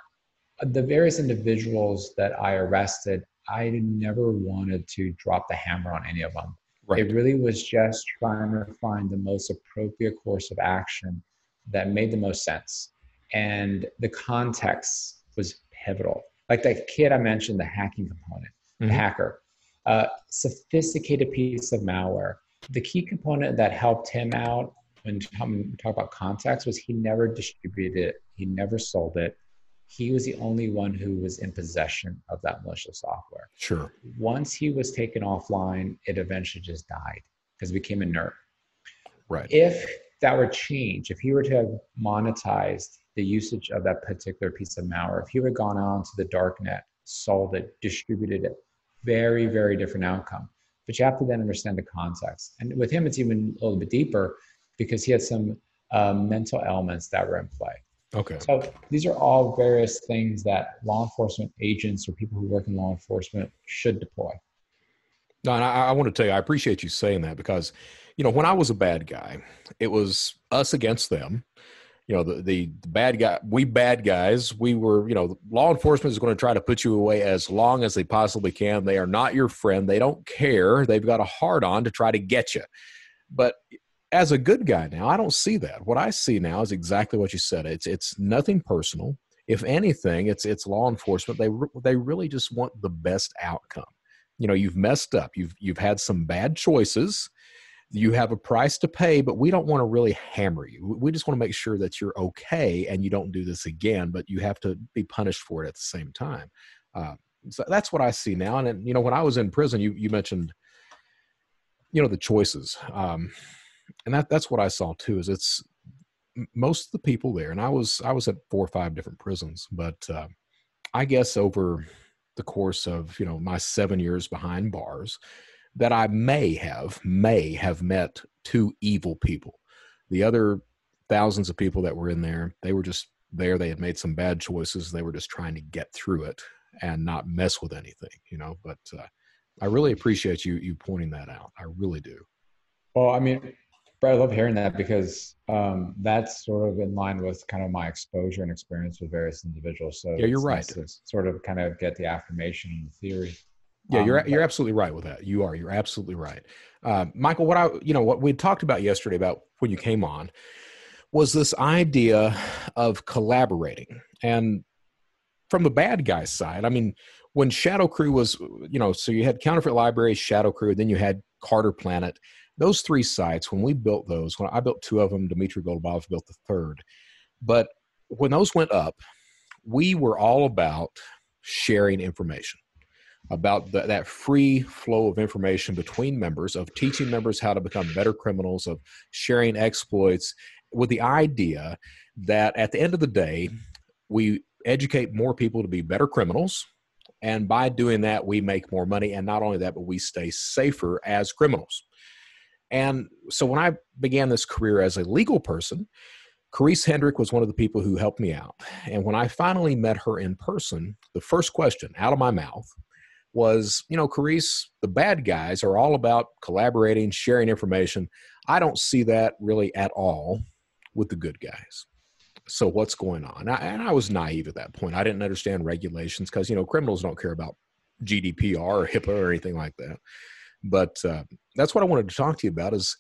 the various individuals that I arrested, I never wanted to drop the hammer on any of them. Right. It really was just trying to find the most appropriate course of action that made the most sense. And the context was pivotal. Like that kid I mentioned, the hacking component, mm-hmm. the hacker, uh, sophisticated piece of malware. The key component that helped him out when we talk about context was he never distributed it, he never sold it, he was the only one who was in possession of that malicious software. Sure. Once he was taken offline, it eventually just died because it became inert. Right. If that were changed, if he were to have monetized the usage of that particular piece of malware, if he would have gone on to the dark net, sold it, distributed it, very, very different outcome. But you have to then understand the context. And with him, it's even a little bit deeper because he had some uh, mental elements that were in play. Okay. So these are all various things that law enforcement agents or people who work in law enforcement should deploy. No, and I, I want to tell you, I appreciate you saying that because, you know, when I was a bad guy, it was us against them. You know, the, the, the bad guy, we bad guys, we were, you know, law enforcement is going to try to put you away as long as they possibly can. They are not your friend. They don't care. They've got a hard on to try to get you. But as a good guy now, I don't see that. What I see now is exactly what you said. It's it's nothing personal. If anything, it's it's law enforcement. They they really just want the best outcome. You know, you've messed up. You've you've had some bad choices. You have a price to pay, but we don't want to really hammer you. We just want to make sure that you're okay and you don't do this again. But you have to be punished for it at the same time. Uh, so that's what I see now. And and you know, when I was in prison, you you mentioned, you know, the choices. Um, and that that's what I saw too. Is it's most of the people there, and I was I was at four or five different prisons, but uh, I guess over the course of you know my seven years behind bars, that I may have may have met two evil people. The other thousands of people that were in there, they were just there. They had made some bad choices. They were just trying to get through it and not mess with anything, you know. But uh, I really appreciate you you pointing that out. I really do. Well, I mean, Brad, I love hearing that because um, that's sort of in line with kind of my exposure and experience with various individuals. So yeah, you're right. Nice sort of kind of get the affirmation and the theory. Yeah, you're um, you're absolutely right with that. You are. You're absolutely right, uh, Michael. What I you know what we talked about yesterday about when you came on was this idea of collaborating and from the bad guy's side. I mean, when Shadow Crew was you know so you had Counterfeit Library, Shadow Crew, then you had CarderPlanet those three sites, when we built those, when I built two of them, Dmitry Golubov built the third. But when those went up, we were all about sharing information, about the, that free flow of information between members, of teaching members how to become better criminals, of sharing exploits, with the idea that at the end of the day, we educate more people to be better criminals. And by doing that, we make more money. And not only that, but we stay safer as criminals. And so when I began this career as a legal person, Karisse Hendrick was one of the people who helped me out. And when I finally met her in person, the first question out of my mouth was, you know, Karisse, the bad guys are all about collaborating, sharing information. I don't see that really at all with the good guys. So what's going on? And I, was naive at that point. I didn't understand regulations because, you know, criminals don't care about GDPR or HIPAA or anything like that. But uh, that's what I wanted to talk to you about is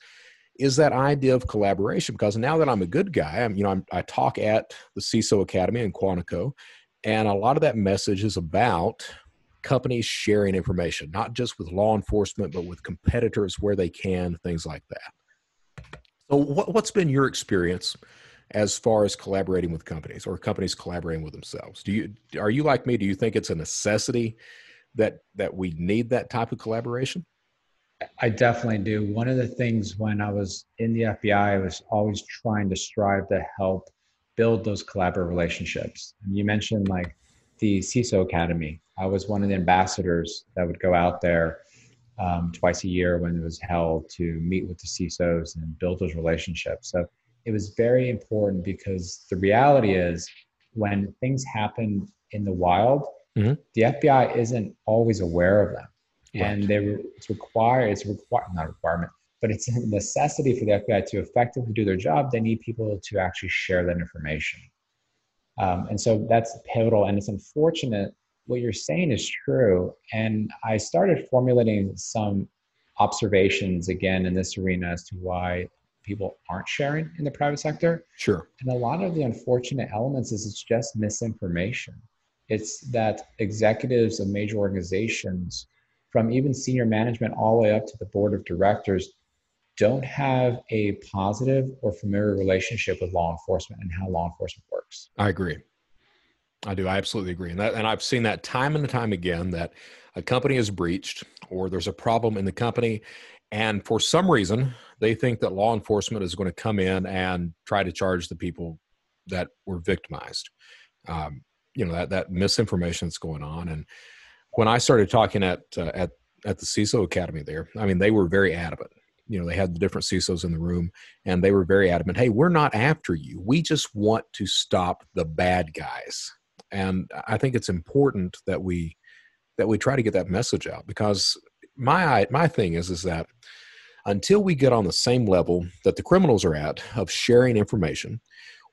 is that idea of collaboration because now that I'm a good guy, I'm you know I'm, i talk at the CISO Academy in Quantico, and a lot of that message is about companies sharing information, not just with law enforcement, but with competitors where they can, things like that. So, what, what's been your experience as far as collaborating with companies or companies collaborating with themselves? Do you are you like me? Do you think it's a necessity that that we need that type of collaboration? I definitely do. One of the things when I was in the FBI, I was always trying to strive to help build those collaborative relationships. And you mentioned like the CISO Academy. I was one of the ambassadors that would go out there um, twice a year when it was held to meet with the CISOs and build those relationships. So it was very important because the reality is when things happen in the wild, mm-hmm. the FBI isn't always aware of them and they it's required it's required not a requirement but it's a necessity for the fbi to effectively do their job. They need people to actually share that information. Um, and so that's pivotal and it's unfortunate. What you're saying is true and i started formulating some observations again in this arena as to why people aren't sharing in the private sector. Sure. And a lot of the unfortunate elements is it's just misinformation. It's that executives of major organizations from even senior management all the way up to the board of directors don't have a positive or familiar relationship with law enforcement and how law enforcement works. I agree. I do. I absolutely agree. And that, and I've seen that time and time again that a company is breached or there's a problem in the company And for some reason, they think that law enforcement is going to come in and try to charge the people that were victimized. Um, you know that that misinformation that's going on. And when I started talking at uh, at at the CISO Academy there, I mean, they were very adamant. You know, they had the different CISOs in the room, and they were very adamant. Hey, we're not after you. We just want to stop the bad guys. And I think it's important that we that we try to get that message out because my my thing is is that until we get on the same level that the criminals are at of sharing information,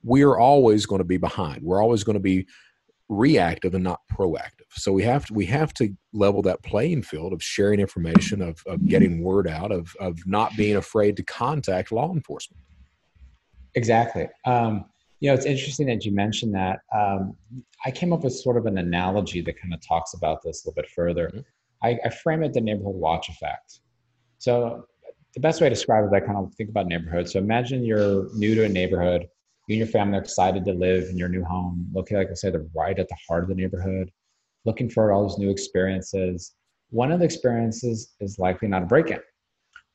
we're always going to be behind. We're always going to be reactive and not proactive. So we have to we have to level that playing field of sharing information, of, of getting word out, of of not being afraid to contact law enforcement. Exactly. Um, you know, it's interesting that you mentioned that. Um, I came up with sort of an analogy that kind of talks about this a little bit further. Mm-hmm. I, I frame it the neighborhood watch effect. So the best way to describe it, I kind of think about neighborhoods. So imagine you're new to a neighborhood you and your family are excited to live in your new home, looking, like I said, right at the heart of the neighborhood, looking for all these new experiences. One of the experiences is likely not a break in.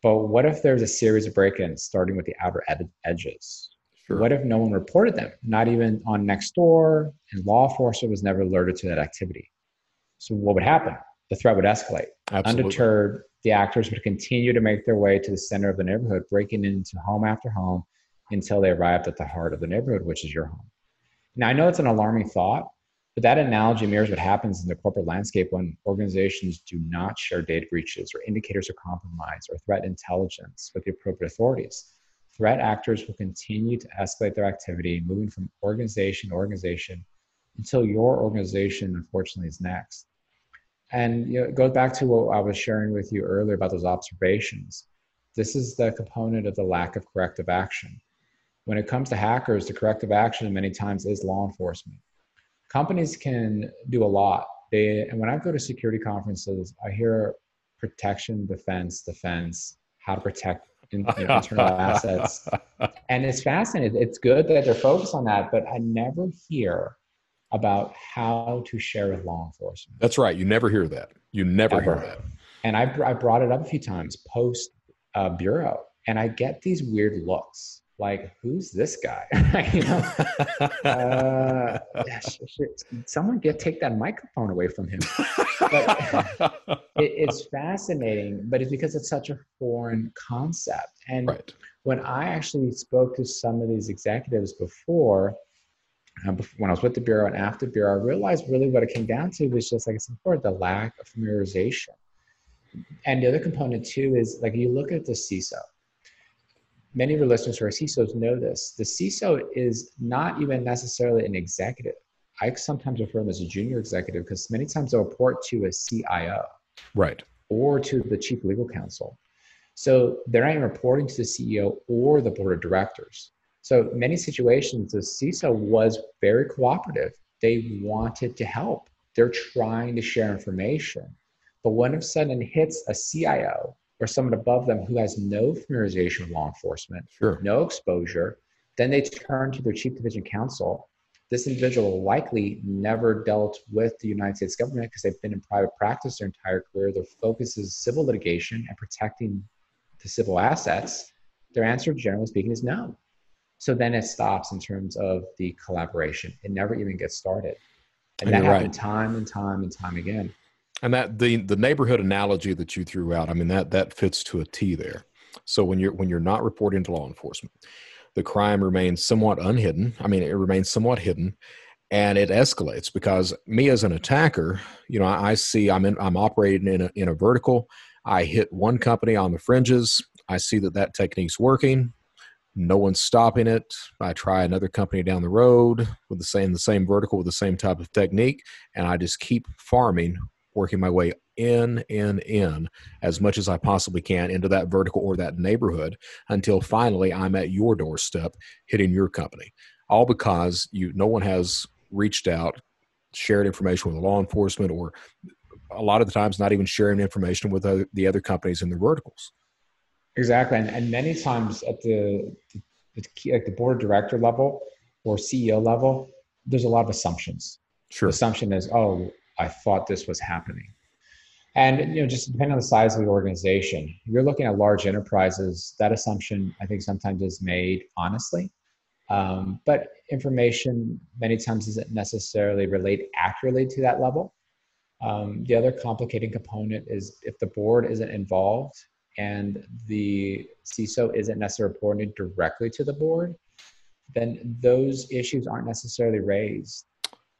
But what if there's a series of break ins starting with the outer ed- edges? Sure. What if no one reported them, not even on Nextdoor, and law enforcement was never alerted to that activity? So what would happen? The threat would escalate. Absolutely. Undeterred, the actors would continue to make their way to the center of the neighborhood, breaking into home after home, until they arrived at the heart of the neighborhood, which is your home. Now, I know it's an alarming thought, but that analogy mirrors what happens in the corporate landscape when organizations do not share data breaches or indicators of compromise or threat intelligence with the appropriate authorities. Threat actors will continue to escalate their activity, moving from organization to organization until your organization, unfortunately, is next. And you know, it goes back to what I was sharing with you earlier about those observations. This is the component of the lack of corrective action when it comes to hackers, the corrective action many times is law enforcement. Companies can do a lot. They, and when I go to security conferences, I hear protection, defense, defense, how to protect in, you know, internal assets. And it's fascinating. It's good that they're focused on that, but I never hear about how to share with law enforcement. That's right. You never hear that. You never Ever. hear that. And I, I brought it up a few times post uh, bureau, and I get these weird looks like who's this guy? You know? Uh, someone get take that microphone away from him. But it, it's fascinating but it's because it's such a foreign concept. And right. when i actually spoke to some of these executives before uh, when I was with the Bureau and after the Bureau, I realized really what it came down to was just like I said before, the lack of familiarization. And the other component too is like you look at the CISO, many of your listeners who are CISOs know this. The CISO is not even necessarily an executive. I sometimes refer them as a junior executive because many times they'll report to a CIO. Right. Or to the chief legal counsel. So they're not even reporting to the CEO or the board of directors. So many situations, the CISO was very cooperative. They wanted to help. They're trying to share information. But when of a sudden hits a CIO or someone above them who has no familiarization with law enforcement, sure. no exposure, then they turn to their chief division counsel. This individual likely never dealt with the United States government because they've been in private practice their entire career. Their focus is civil litigation and protecting the civil assets. Their answer, generally speaking, is no. So then it stops in terms of the collaboration. It never even gets started. And, and that happened right. time and time and time again. And that the the neighborhood analogy that you threw out, I mean that that fits to a T there. So when you're when you're not reporting to law enforcement, the crime remains somewhat unhidden. I mean, it remains somewhat hidden, and it escalates because me as an attacker, you know, I, I see I'm in I'm operating in a in a vertical. I hit one company on the fringes. I see that that technique's working. No one's stopping it. I try another company down the road with the same the same vertical with the same type of technique, and I just keep farming working my way in, in, in as much as I possibly can into that vertical or that neighborhood until finally I'm at your doorstep hitting your company. All because you no one has reached out, shared information with law enforcement, or a lot of the times not even sharing information with the other companies in the verticals. Exactly, and, and many times at the, the, the like the board director level or CEO level, there's a lot of assumptions. Sure. The assumption is, oh, I thought this was happening. And you know, just depending on the size of the organization, you're looking at large enterprises, that assumption I think sometimes is made honestly. Um, but information many times doesn't necessarily relate accurately to that level. Um, the other complicating component is if the board isn't involved and the CISO isn't necessarily reporting directly to the board, then those issues aren't necessarily raised.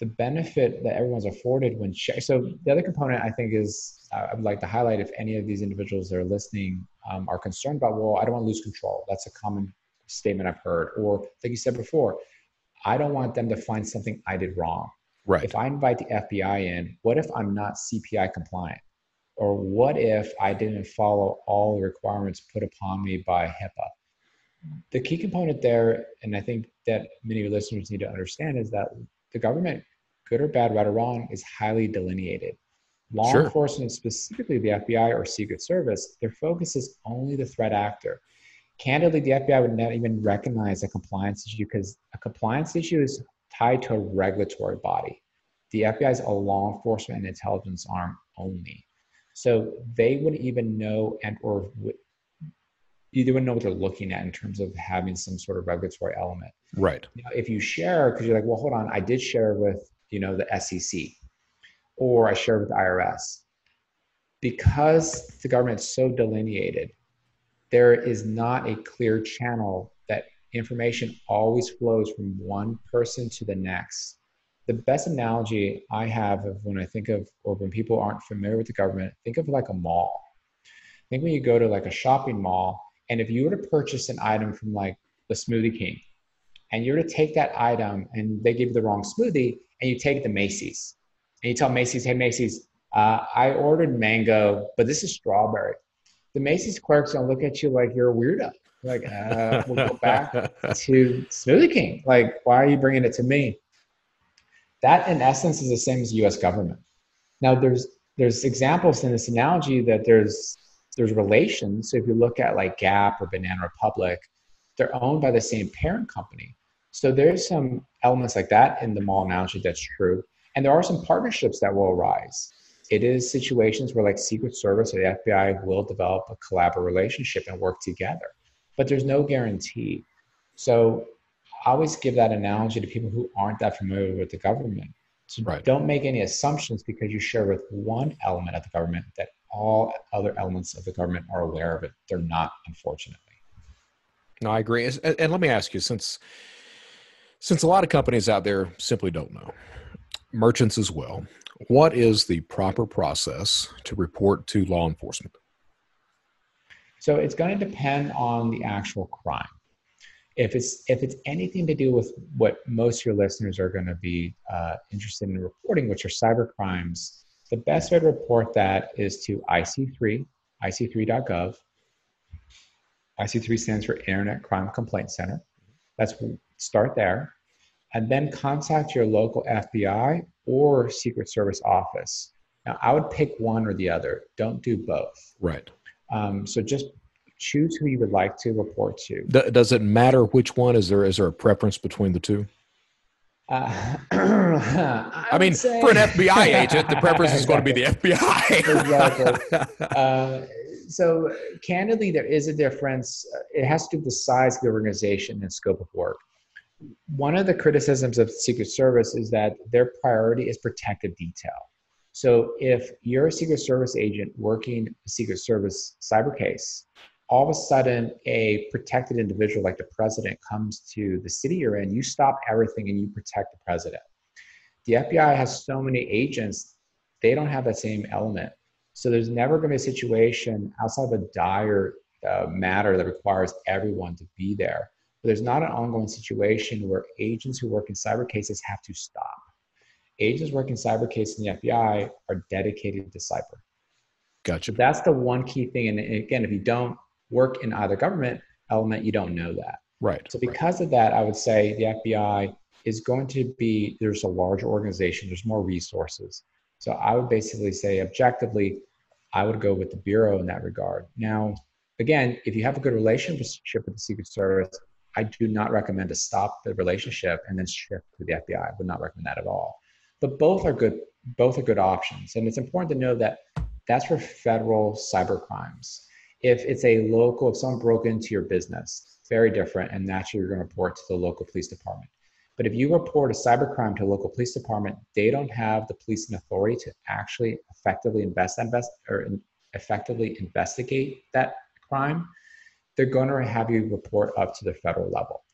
The benefit that everyone's afforded when sh- so the other component I think is uh, I would like to highlight if any of these individuals that are listening um, are concerned about well I don't want to lose control. That's a common statement I've heard. Or like you said before, I don't want them to find something I did wrong. Right. If I invite the FBI in, what if I'm not CPI compliant? Or what if I didn't follow all the requirements put upon me by HIPAA? The key component there, and I think that many of your listeners need to understand, is that the government, good or bad, right or wrong, is highly delineated. Law sure. enforcement, specifically the FBI or Secret Service, their focus is only the threat actor candidly, the FBI would not even recognize a compliance issue because a compliance issue is tied to a regulatory body. The FBI is a law enforcement and intelligence arm only. So they wouldn't even know and or you wouldn't know what they're looking at in terms of having some sort of regulatory element. Right. Now, if you share, because you're like, well, hold on, I did share with you know the SEC, or I shared with the IRS, because the government's so delineated there is not a clear channel that information always flows from one person to the next. The best analogy I have of when I think of, or when people aren't familiar with the government, think of like a mall. Think when you go to like a shopping mall, and if you were to purchase an item from like the Smoothie King, and you were to take that item and they give you the wrong smoothie, and you take it to Macy's, and you tell Macy's, hey, Macy's, uh, I ordered mango, but this is strawberry the Macy's clerks don't look at you like you're a weirdo. Like, uh, we'll go back to Smoothie King. Like, why are you bringing it to me? That, in essence, is the same as U.S. government. Now, there's there's examples in this analogy that there's there's relations. So if you look at like Gap or Banana Republic, they're owned by the same parent company. So there's some elements like that in the mall analogy that's true. And there are some partnerships that will arise it is situations where like Secret Service or the FBI will develop a collaborative relationship and work together, but there's no guarantee. So I always give that analogy to people who aren't that familiar with the government. So right. don't make any assumptions because you share with one element of the government that all other elements of the government are aware of it. They're not, unfortunately. No, I agree. And, let me ask you, since since a lot of companies out there simply don't know, merchants as well, what is the proper process to report to law enforcement? So it's going to depend on the actual crime. If it's if it's anything to do with what most of your listeners are going to be uh, interested in reporting, which are cyber crimes, the best way to report that is to IC3, IC3.gov. IC3 stands for Internet Crime Complaint Center. Let's start there and then contact your local FBI or Secret Service office. Now, I would pick one or the other. Don't do both. Right. Um, so just choose who you would like to report to. Does it matter which one? Is there is there a preference between the two? Uh, I, I mean, say... for an FBI agent, the preference is going to be the FBI. exactly. Uh, so, candidly, there is a difference. It has to do with the size of the organization and scope of work one of the criticisms of Secret Service is that their priority is protective detail. So if you're a Secret Service agent working a Secret Service cyber case, all of a sudden a protected individual like the president comes to the city you're in, you stop everything and you protect the president. The FBI has so many agents, they don't have that same element. So there's never going to be a situation outside of a dire uh, matter that requires everyone to be there but there's not an ongoing situation where agents who work in cyber cases have to stop. Agents working cyber cases in the FBI are dedicated to cyber. Gotcha. So that's the one key thing. And again, if you don't work in either government element, you don't know that. Right. So because right. of that, I would say the FBI is going to be there's a larger organization, there's more resources. So I would basically say objectively, I would go with the bureau in that regard. Now, again, if you have a good relationship with the Secret Service, I do not recommend to stop the relationship and then shift to the FBI. I would not recommend that at all. But both are good. Both are good options, and it's important to know that That's for federal cyber crimes. If it's a local, if someone broke into your business, very different, and naturally you're going to report to the local police department. But if you report a cybercrime to a local police department, they don't have the policing authority to actually effectively invest, invest or in, effectively investigate that crime. They're going to have you report up to the federal level.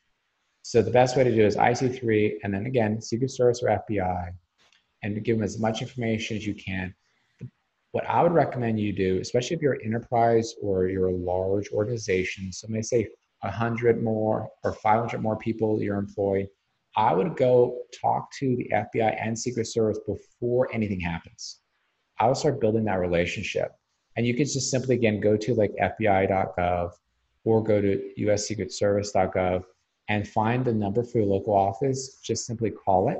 So the best way to do is IC3, and then again, Secret Service or FBI, and give them as much information as you can. What I would recommend you do, especially if you're an enterprise or you're a large organization, so may say 100 more or 500 more people you're employed, I would go talk to the FBI and Secret Service before anything happens. I would start building that relationship. And you could just simply, again, go to like FBI.gov or go to USSecretService.gov and find the number for your local office. Just simply call it,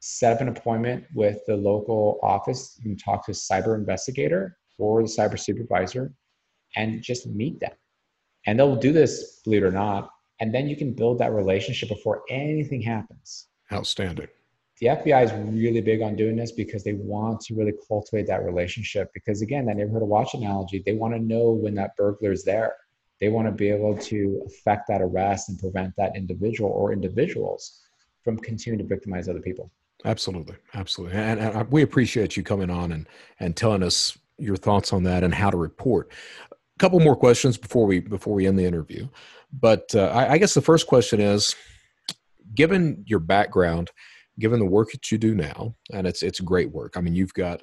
set up an appointment with the local office. You can talk to a cyber investigator or the cyber supervisor and just meet them. And they'll do this, believe it or not, and then you can build that relationship before anything happens. Outstanding. The FBI is really big on doing this because they want to really cultivate that relationship. Because again, that neighborhood watch analogy, they want to know when that burglar is there. They want to be able to affect that arrest and prevent that individual or individuals from continuing to victimize other people. Absolutely, absolutely, and, and we appreciate you coming on and and telling us your thoughts on that and how to report. A couple more questions before we before we end the interview. But uh, I, I guess the first question is, given your background, given the work that you do now, and it's it's great work. I mean, you've got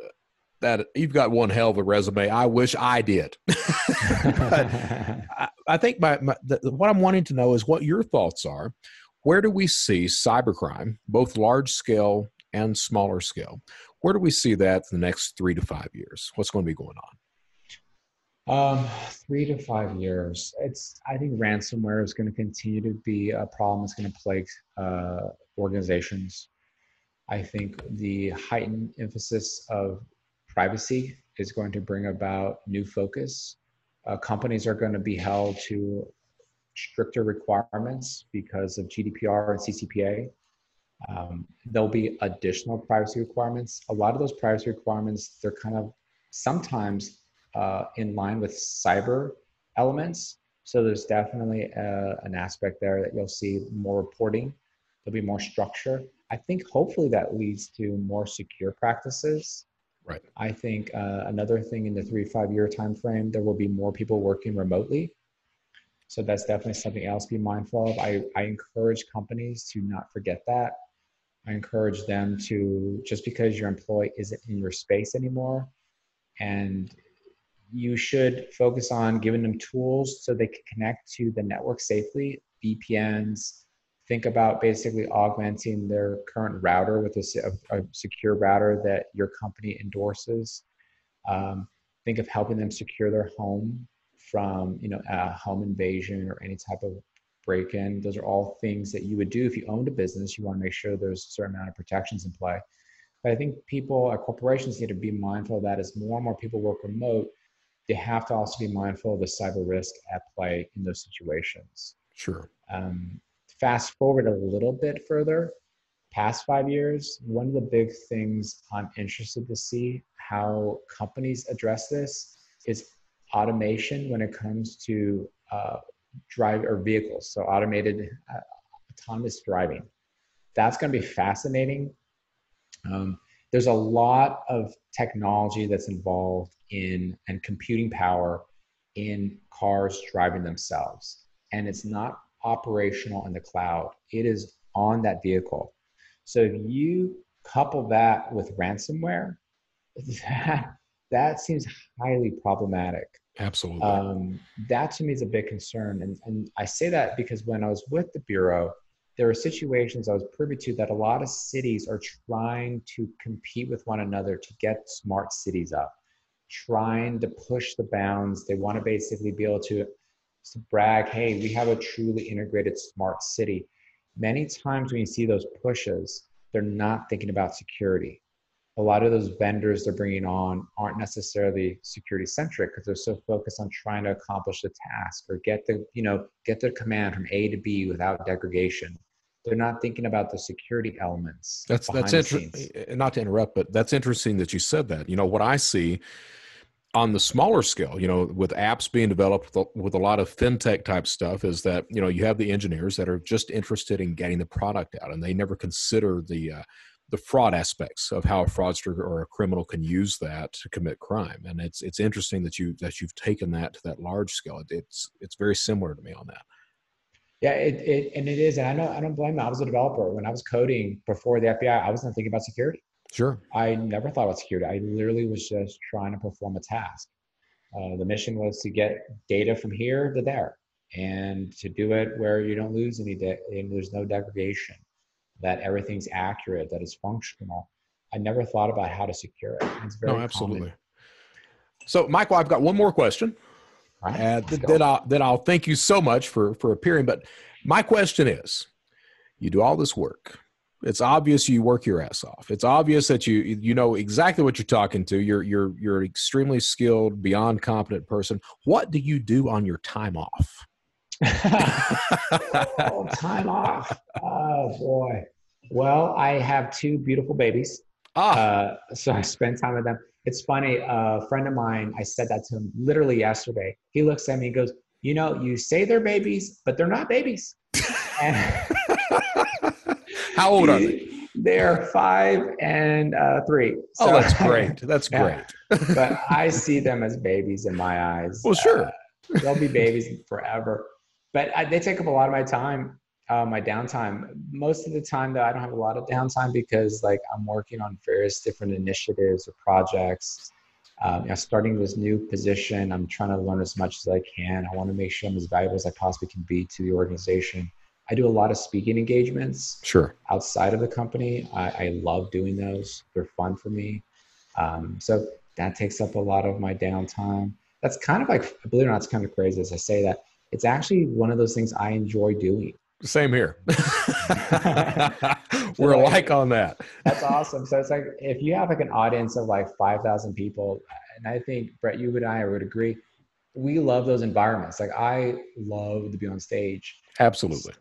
that you've got one hell of a resume. I wish I did. I, I, think my, my the, what I'm wanting to know is what your thoughts are. Where do we see cybercrime, both large scale and smaller scale? Where do we see that in the next three to five years? What's going to be going on? Um, three to five years. It's. I think ransomware is going to continue to be a problem. It's going to plague uh, organizations. I think the heightened emphasis of privacy is going to bring about new focus. Uh, companies are going to be held to stricter requirements because of GDPR and CCPA. Um, there'll be additional privacy requirements. A lot of those privacy requirements, they're kind of sometimes uh, in line with cyber elements. So there's definitely a, uh, an aspect there that you'll see more reporting. There'll be more structure. I think hopefully that leads to more secure practices. Right. I think uh, another thing in the three five year time frame, there will be more people working remotely. So that's definitely something else to be mindful of. I, I encourage companies to not forget that. I encourage them to just because your employee isn't in your space anymore and you should focus on giving them tools so they can connect to the network safely, VPNs. Think about basically augmenting their current router with a, a secure router that your company endorses. Um, think of helping them secure their home from you know a home invasion or any type of break-in. Those are all things that you would do if you owned a business. You want to make sure there's a certain amount of protections in play. But I think people, uh, corporations need to be mindful of that as more and more people work remote they have to also be mindful of the cyber risk at play in those situations. Sure. Um, fast forward a little bit further, past five years, one of the big things I'm interested to see how companies address this is automation when it comes to uh, drive or vehicles. So automated uh, autonomous driving. That's going to be fascinating. Um, there's a lot of technology that's involved in and computing power in cars driving themselves and it's not operational in the cloud it is on that vehicle so if you couple that with ransomware that that seems highly problematic absolutely um, that to me is a big concern and, and i say that because when i was with the bureau there are situations I was privy to that a lot of cities are trying to compete with one another to get smart cities up, trying to push the bounds. They want to basically be able to, to brag, hey, we have a truly integrated smart city. Many times when you see those pushes, they're not thinking about security. A lot of those vendors they're bringing on aren't necessarily security centric because they're so focused on trying to accomplish the task or get the you know get the command from A to B without degradation they're not thinking about the security elements. That's that's interesting. Not to interrupt, but that's interesting that you said that. You know what I see on the smaller scale, you know, with apps being developed with a, with a, lot of fintech type stuff, is that you know you have the engineers that are just interested in getting the product out, and they never consider the uh, the fraud aspects of how a fraudster or a criminal can use that to commit crime. And it's it's interesting that you that you've taken that to that large scale. It, it's it's very similar to me on that. Yeah, it, it and it is, and I know I don't blame them. I was a developer when I was coding before the FBI. I wasn't thinking about security. Sure. I never thought about security. I literally was just trying to perform a task. Uh, the mission was to get data from here to there and to do it where you don't lose any data and there's no degradation, that everything's accurate, that it's functional. I never thought about how to secure it. It's very no, absolutely. Common. So, Michael, I've got one more question. Right, uh, that, I'll, that I'll thank you so much for, for appearing. But my question is you do all this work, it's obvious you work your ass off. It's obvious that you you know exactly what you're talking to. You're you're you're an extremely skilled, beyond competent person. What do you do on your time off? Oh, time off. Oh boy. Well, I have two beautiful babies. Ah. Uh, so I spend time with them. It's funny. A friend of mine, I said that to him literally yesterday. He looks at me and goes, "You know, you say they're babies, but they're not babies." How old are they? They're five and uh, three. Oh, so, oh, that's great. That's yeah. great. but I see them as babies in my eyes. Well, sure. Uh, they'll be babies forever. But I, they take up a lot of my time, uh, my downtime. Most of the time, though, I don't have a lot of downtime because, like, I'm working on various different initiatives or projects. Um, you know, starting this new position, I'm trying to learn as much as I can. I want to make sure I'm as valuable as I possibly can be to the organization. I do a lot of speaking engagements. Sure. Outside of the company, I, I love doing those. They're fun for me. Um, so that takes up a lot of my downtime. That's kind of like, believe it or not, it's kind of crazy as I say that. It's actually one of those things I enjoy doing. Same here. We're like, alike on that. That's awesome. So it's like if you have like an audience of like 5,000 people, and I think Brett, you and I would agree, we love those environments. Like I love to be on stage. Absolutely.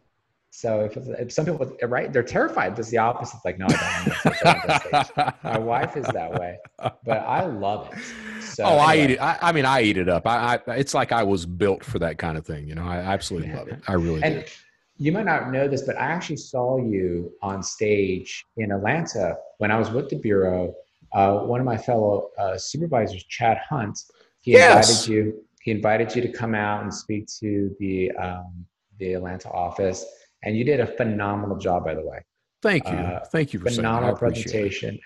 So if, if some people, right, they're terrified. That's the opposite. Like, no, I don't. My wife is that way, but I love it. So, oh, anyway. I eat it. I, I, mean, I eat it up. I, I, it's like I was built for that kind of thing. You know, I absolutely love it. I really and do. You might not know this, but I actually saw you on stage in Atlanta when I was with the bureau. Uh, one of my fellow uh, supervisors, Chad Hunt, he yes. invited you. He invited you to come out and speak to the um, the Atlanta office and you did a phenomenal job, by the way. Thank you. Uh, Thank you for phenomenal presentation.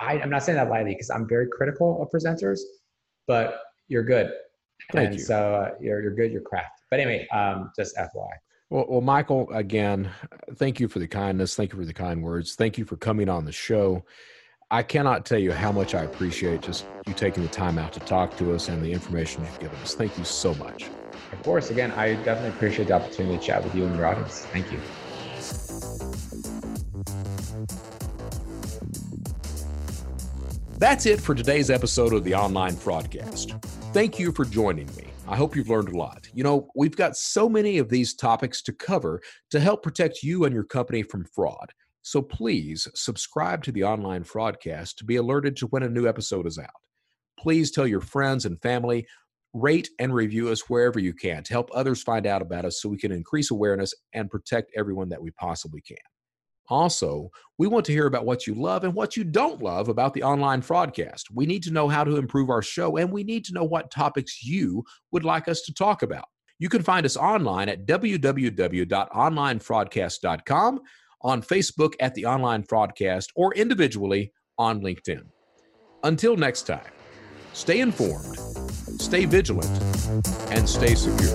I, am not saying that lightly because I'm very critical of presenters, but you're good. Thank and you. so uh, you're, you're good, your craft. But anyway, um, just FYI. Well, well, Michael, again, thank you for the kindness. Thank you for the kind words. Thank you for coming on the show. I cannot tell you how much I appreciate just you taking the time out to talk to us and the information you've given us. Thank you so much. Of course, again, I definitely appreciate the opportunity to chat with you and your audience. Thank you. That's it for today's episode of the Online Fraudcast. Thank you for joining me. I hope you've learned a lot. You know, we've got so many of these topics to cover to help protect you and your company from fraud. So please subscribe to the Online Fraudcast to be alerted to when a new episode is out. Please tell your friends and family Rate and review us wherever you can to help others find out about us so we can increase awareness and protect everyone that we possibly can. Also, we want to hear about what you love and what you don't love about the online fraudcast. We need to know how to improve our show and we need to know what topics you would like us to talk about. You can find us online at www.onlinefraudcast.com, on Facebook at the Online Fraudcast, or individually on LinkedIn. Until next time, stay informed stay vigilant, and stay secure.